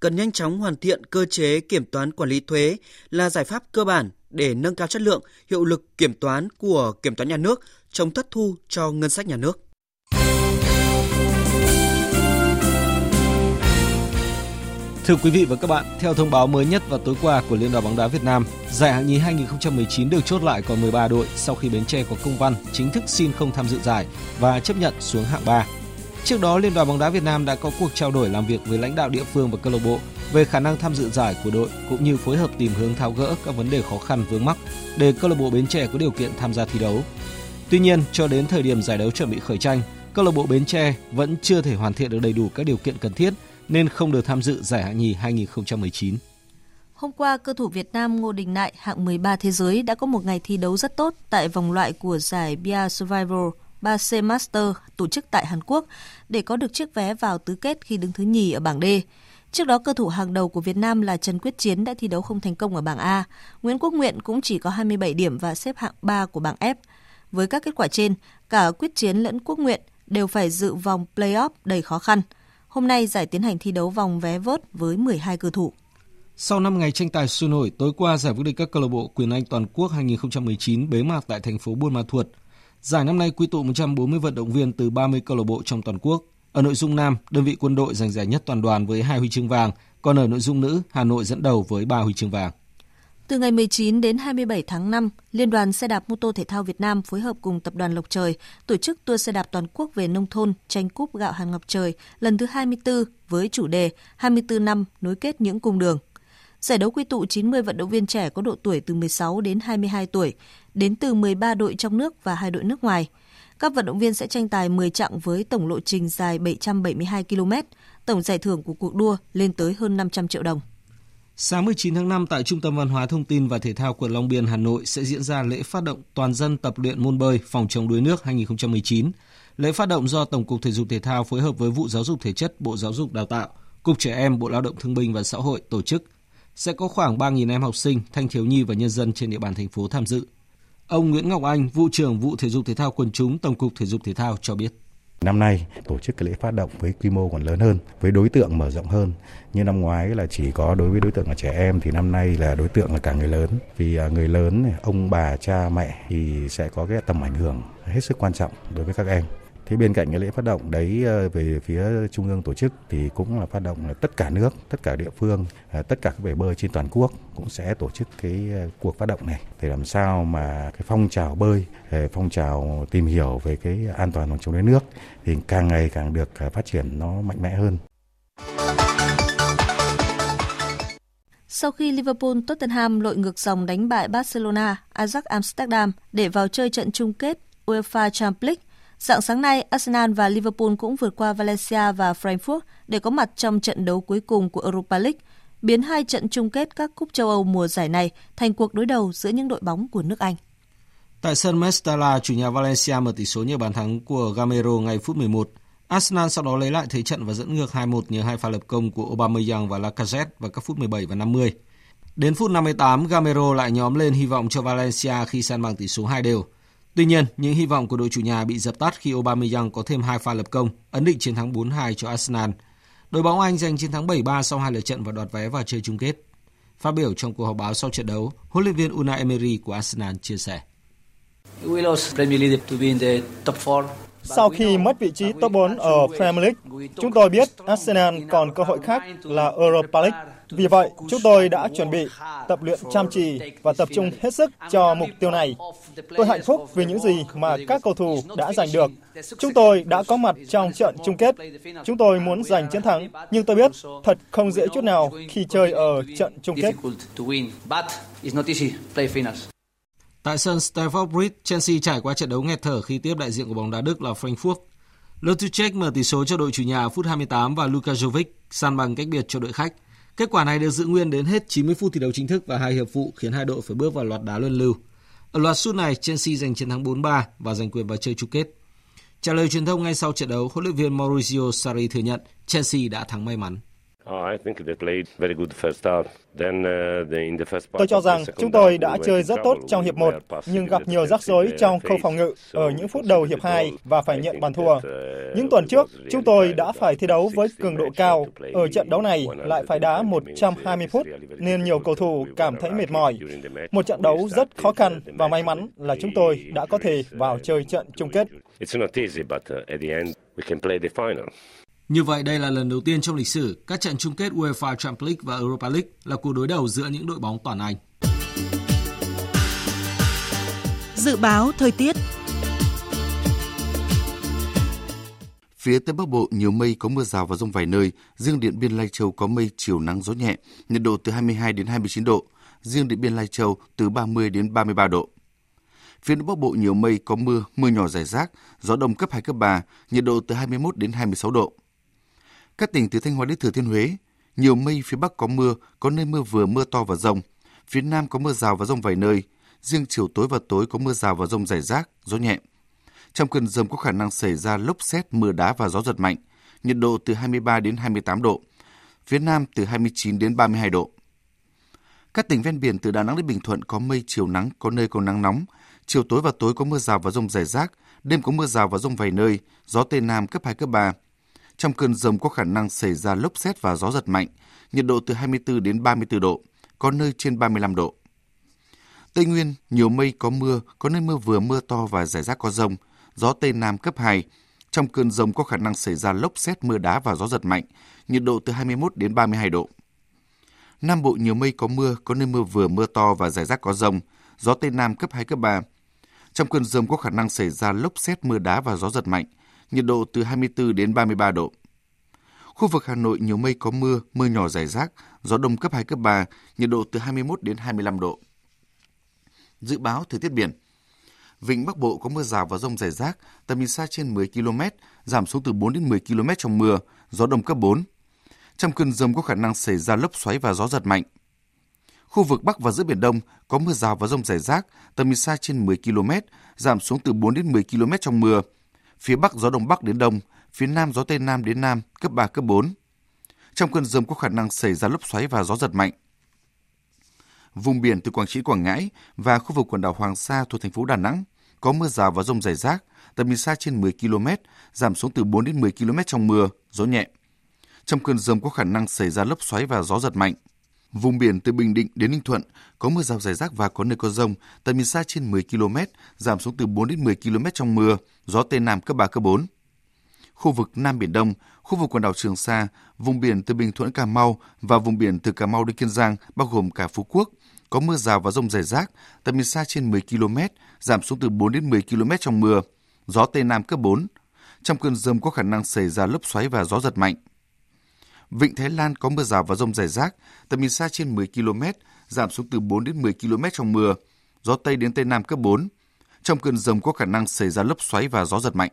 cần nhanh chóng hoàn thiện cơ chế kiểm toán quản lý thuế là giải pháp cơ bản để nâng cao chất lượng, hiệu lực kiểm toán của kiểm toán nhà nước chống thất thu cho ngân sách nhà nước. Thưa quý vị và các bạn, theo thông báo mới nhất vào tối qua của Liên đoàn bóng đá Việt Nam, giải hạng nhì 2019 được chốt lại còn 13 đội sau khi Bến Tre có công văn chính thức xin không tham dự giải và chấp nhận xuống hạng 3. Trước đó, Liên đoàn bóng đá Việt Nam đã có cuộc trao đổi làm việc với lãnh đạo địa phương và câu lạc bộ về khả năng tham dự giải của đội cũng như phối hợp tìm hướng tháo gỡ các vấn đề khó khăn vướng mắc để câu lạc bộ Bến Tre có điều kiện tham gia thi đấu. Tuy nhiên, cho đến thời điểm giải đấu chuẩn bị khởi tranh, câu lạc bộ Bến Tre vẫn chưa thể hoàn thiện được đầy đủ các điều kiện cần thiết nên không được tham dự giải hạng nhì 2019. Hôm qua, cơ thủ Việt Nam Ngô Đình Nại hạng 13 thế giới đã có một ngày thi đấu rất tốt tại vòng loại của giải Bia Survival 3C Master tổ chức tại Hàn Quốc để có được chiếc vé vào tứ kết khi đứng thứ nhì ở bảng D. Trước đó, cơ thủ hàng đầu của Việt Nam là Trần Quyết Chiến đã thi đấu không thành công ở bảng A. Nguyễn Quốc Nguyện cũng chỉ có 27 điểm và xếp hạng 3 của bảng F. Với các kết quả trên, cả Quyết Chiến lẫn Quốc Nguyện đều phải dự vòng play-off đầy khó khăn. Hôm nay giải tiến hành thi đấu vòng vé vớt với 12 cơ thủ. Sau 5 ngày tranh tài sôi nổi, tối qua giải vô địch các câu lạc bộ quyền Anh toàn quốc 2019 bế mạc tại thành phố Buôn Ma Thuột. Giải năm nay quy tụ 140 vận động viên từ 30 câu lạc bộ trong toàn quốc. Ở nội dung nam, đơn vị quân đội giành giải nhất toàn đoàn với hai huy chương vàng, còn ở nội dung nữ, Hà Nội dẫn đầu với ba huy chương vàng. Từ ngày 19 đến 27 tháng 5, Liên đoàn xe đạp mô tô thể thao Việt Nam phối hợp cùng Tập đoàn Lộc Trời tổ chức tour xe đạp toàn quốc về nông thôn tranh cúp gạo Hàn Ngọc Trời lần thứ 24 với chủ đề 24 năm nối kết những cung đường. Giải đấu quy tụ 90 vận động viên trẻ có độ tuổi từ 16 đến 22 tuổi, đến từ 13 đội trong nước và hai đội nước ngoài. Các vận động viên sẽ tranh tài 10 chặng với tổng lộ trình dài 772 km, tổng giải thưởng của cuộc đua lên tới hơn 500 triệu đồng. Sáng 19 tháng 5 tại Trung tâm Văn hóa Thông tin và Thể thao quận Long Biên, Hà Nội sẽ diễn ra lễ phát động toàn dân tập luyện môn bơi phòng chống đuối nước 2019. Lễ phát động do Tổng cục Thể dục Thể thao phối hợp với vụ Giáo dục Thể chất Bộ Giáo dục Đào tạo, Cục Trẻ Em Bộ Lao động Thương binh và Xã hội tổ chức. Sẽ có khoảng 3.000 em học sinh, thanh thiếu nhi và nhân dân trên địa bàn thành phố tham dự. Ông Nguyễn Ngọc Anh, vụ trưởng vụ thể dục thể thao quần chúng Tổng cục Thể dục thể thao cho biết. Năm nay tổ chức cái lễ phát động với quy mô còn lớn hơn, với đối tượng mở rộng hơn. Như năm ngoái là chỉ có đối với đối tượng là trẻ em thì năm nay là đối tượng là cả người lớn. Vì à, người lớn, ông bà, cha mẹ thì sẽ có cái tầm ảnh hưởng hết sức quan trọng đối với các em. Thế bên cạnh cái lễ phát động đấy ờ, về phía trung ương tổ chức thì cũng là phát động là tất cả nước, tất cả địa phương, ờ, tất cả các bể bơi trên toàn quốc cũng sẽ tổ chức cái ờ, cuộc phát động này để làm sao mà cái phong trào bơi, phong trào tìm hiểu về cái an toàn phòng chống đuối nước thì càng ngày càng được phát triển nó mạnh mẽ hơn. Sau khi Liverpool Tottenham lội ngược dòng đánh bại Barcelona, Ajax Amsterdam để vào chơi trận chung kết UEFA Champions League, Dạng sáng nay, Arsenal và Liverpool cũng vượt qua Valencia và Frankfurt để có mặt trong trận đấu cuối cùng của Europa League, biến hai trận chung kết các cúp châu Âu mùa giải này thành cuộc đối đầu giữa những đội bóng của nước Anh. Tại sân Mestalla, chủ nhà Valencia mở tỷ số nhờ bàn thắng của Gamero ngay phút 11. Arsenal sau đó lấy lại thế trận và dẫn ngược 2-1 nhờ hai pha lập công của Aubameyang và Lacazette vào các phút 17 và 50. Đến phút 58, Gamero lại nhóm lên hy vọng cho Valencia khi san bằng tỷ số 2 đều. Tuy nhiên, những hy vọng của đội chủ nhà bị dập tắt khi Aubameyang có thêm hai pha lập công, ấn định chiến thắng 4-2 cho Arsenal. Đội bóng Anh giành chiến thắng 7-3 sau hai lượt trận và đoạt vé vào chơi chung kết. Phát biểu trong cuộc họp báo sau trận đấu, huấn luyện viên Unai Emery của Arsenal chia sẻ. Sau khi mất vị trí top 4 ở Premier League, chúng tôi biết Arsenal còn cơ hội khác là Europa League. Vì vậy, chúng tôi đã chuẩn bị, tập luyện chăm chỉ và tập trung hết sức cho mục tiêu này. Tôi hạnh phúc vì những gì mà các cầu thủ đã giành được. Chúng tôi đã có mặt trong trận chung kết. Chúng tôi muốn giành chiến thắng, nhưng tôi biết thật không dễ chút nào khi chơi ở trận chung kết. Tại sân Stamford Bridge, Chelsea trải qua trận đấu nghẹt thở khi tiếp đại diện của bóng đá Đức là Frankfurt. Lottuchek mở tỷ số cho đội chủ nhà phút 28 và Luka Jovic san bằng cách biệt cho đội khách. Kết quả này được giữ nguyên đến hết 90 phút thi đấu chính thức và hai hiệp phụ khiến hai đội phải bước vào loạt đá luân lưu. Ở loạt sút này, Chelsea giành chiến thắng 4-3 và giành quyền vào chơi chung kết. Trả lời truyền thông ngay sau trận đấu, huấn luyện viên Mauricio Sarri thừa nhận Chelsea đã thắng may mắn. Tôi cho rằng chúng tôi đã chơi rất tốt trong hiệp 1, nhưng gặp nhiều rắc rối trong khâu phòng ngự ở những phút đầu hiệp 2 và phải nhận bàn thua. Những tuần trước, chúng tôi đã phải thi đấu với cường độ cao. Ở trận đấu này lại phải đá 120 phút, nên nhiều cầu thủ cảm thấy mệt mỏi. Một trận đấu rất khó khăn và may mắn là chúng tôi đã có thể vào chơi trận chung kết. Như vậy, đây là lần đầu tiên trong lịch sử các trận chung kết UEFA Champions League và Europa League là cuộc đối đầu giữa những đội bóng toàn Anh. Dự báo thời tiết Phía Tây Bắc Bộ nhiều mây có mưa rào và rông vài nơi, riêng Điện Biên Lai Châu có mây chiều nắng gió nhẹ, nhiệt độ từ 22 đến 29 độ, riêng Điện Biên Lai Châu từ 30 đến 33 độ. Phía Đông Bắc Bộ nhiều mây có mưa, mưa nhỏ rải rác, gió đông cấp 2 cấp 3, nhiệt độ từ 21 đến 26 độ. Các tỉnh từ Thanh Hóa đến Thừa Thiên Huế, nhiều mây phía Bắc có mưa, có nơi mưa vừa mưa to và rông. Phía Nam có mưa rào và rông vài nơi. Riêng chiều tối và tối có mưa rào và rông rải rác, gió nhẹ. Trong cơn rông có khả năng xảy ra lốc xét, mưa đá và gió giật mạnh. Nhiệt độ từ 23 đến 28 độ. Phía Nam từ 29 đến 32 độ. Các tỉnh ven biển từ Đà Nẵng đến Bình Thuận có mây chiều nắng, có nơi có nắng nóng. Chiều tối và tối có mưa rào và rông rải rác, đêm có mưa rào và rông vài nơi, gió Tây Nam cấp 2, cấp 3. Trong cơn rông có khả năng xảy ra lốc xét và gió giật mạnh, nhiệt độ từ 24 đến 34 độ, có nơi trên 35 độ. Tây Nguyên, nhiều mây có mưa, có nơi mưa vừa mưa to và rải rác có rông, gió Tây Nam cấp 2. Trong cơn rông có khả năng xảy ra lốc xét mưa đá và gió giật mạnh, nhiệt độ từ 21 đến 32 độ. Nam Bộ nhiều mây có mưa, có nơi mưa vừa mưa to và rải rác có rông, gió Tây Nam cấp 2, cấp 3. Trong cơn rông có khả năng xảy ra lốc xét mưa đá và gió giật mạnh, nhiệt độ từ 24 đến 33 độ. Khu vực Hà Nội nhiều mây có mưa, mưa nhỏ rải rác, gió đông cấp 2, cấp 3, nhiệt độ từ 21 đến 25 độ. Dự báo thời tiết biển Vịnh Bắc Bộ có mưa rào và rông rải rác, tầm nhìn xa trên 10 km, giảm xuống từ 4 đến 10 km trong mưa, gió đông cấp 4. Trong cơn rông có khả năng xảy ra lốc xoáy và gió giật mạnh. Khu vực Bắc và giữa Biển Đông có mưa rào và rông rải rác, tầm nhìn xa trên 10 km, giảm xuống từ 4 đến 10 km trong mưa. Phía Bắc gió Đông Bắc đến Đông, phía Nam gió Tây Nam đến Nam cấp 3, cấp 4. Trong cơn rông có khả năng xảy ra lốc xoáy và gió giật mạnh. Vùng biển từ Quảng Trị, Quảng Ngãi và khu vực quần đảo Hoàng Sa thuộc thành phố Đà Nẵng có mưa rào và rông rải rác, tầm nhìn xa trên 10 km, giảm xuống từ 4 đến 10 km trong mưa, gió nhẹ. Trong cơn rông có khả năng xảy ra lốc xoáy và gió giật mạnh. Vùng biển từ Bình Định đến Ninh Thuận có mưa rào rải rác và có nơi có rông, tầm nhìn xa trên 10 km, giảm xuống từ 4 đến 10 km trong mưa, gió Tây Nam cấp 3, cấp 4. Khu vực Nam Biển Đông, khu vực quần đảo Trường Sa, vùng biển từ Bình Thuận Cà Mau và vùng biển từ Cà Mau đến Kiên Giang, bao gồm cả Phú Quốc, có mưa rào và rông rải rác, tầm nhìn xa trên 10 km, giảm xuống từ 4 đến 10 km trong mưa, gió Tây Nam cấp 4. Trong cơn rông có khả năng xảy ra lốc xoáy và gió giật mạnh. Vịnh Thái Lan có mưa rào và rông rải rác, tầm nhìn xa trên 10 km, giảm xuống từ 4 đến 10 km trong mưa, gió Tây đến Tây Nam cấp 4. Trong cơn rông có khả năng xảy ra lốc xoáy và gió giật mạnh.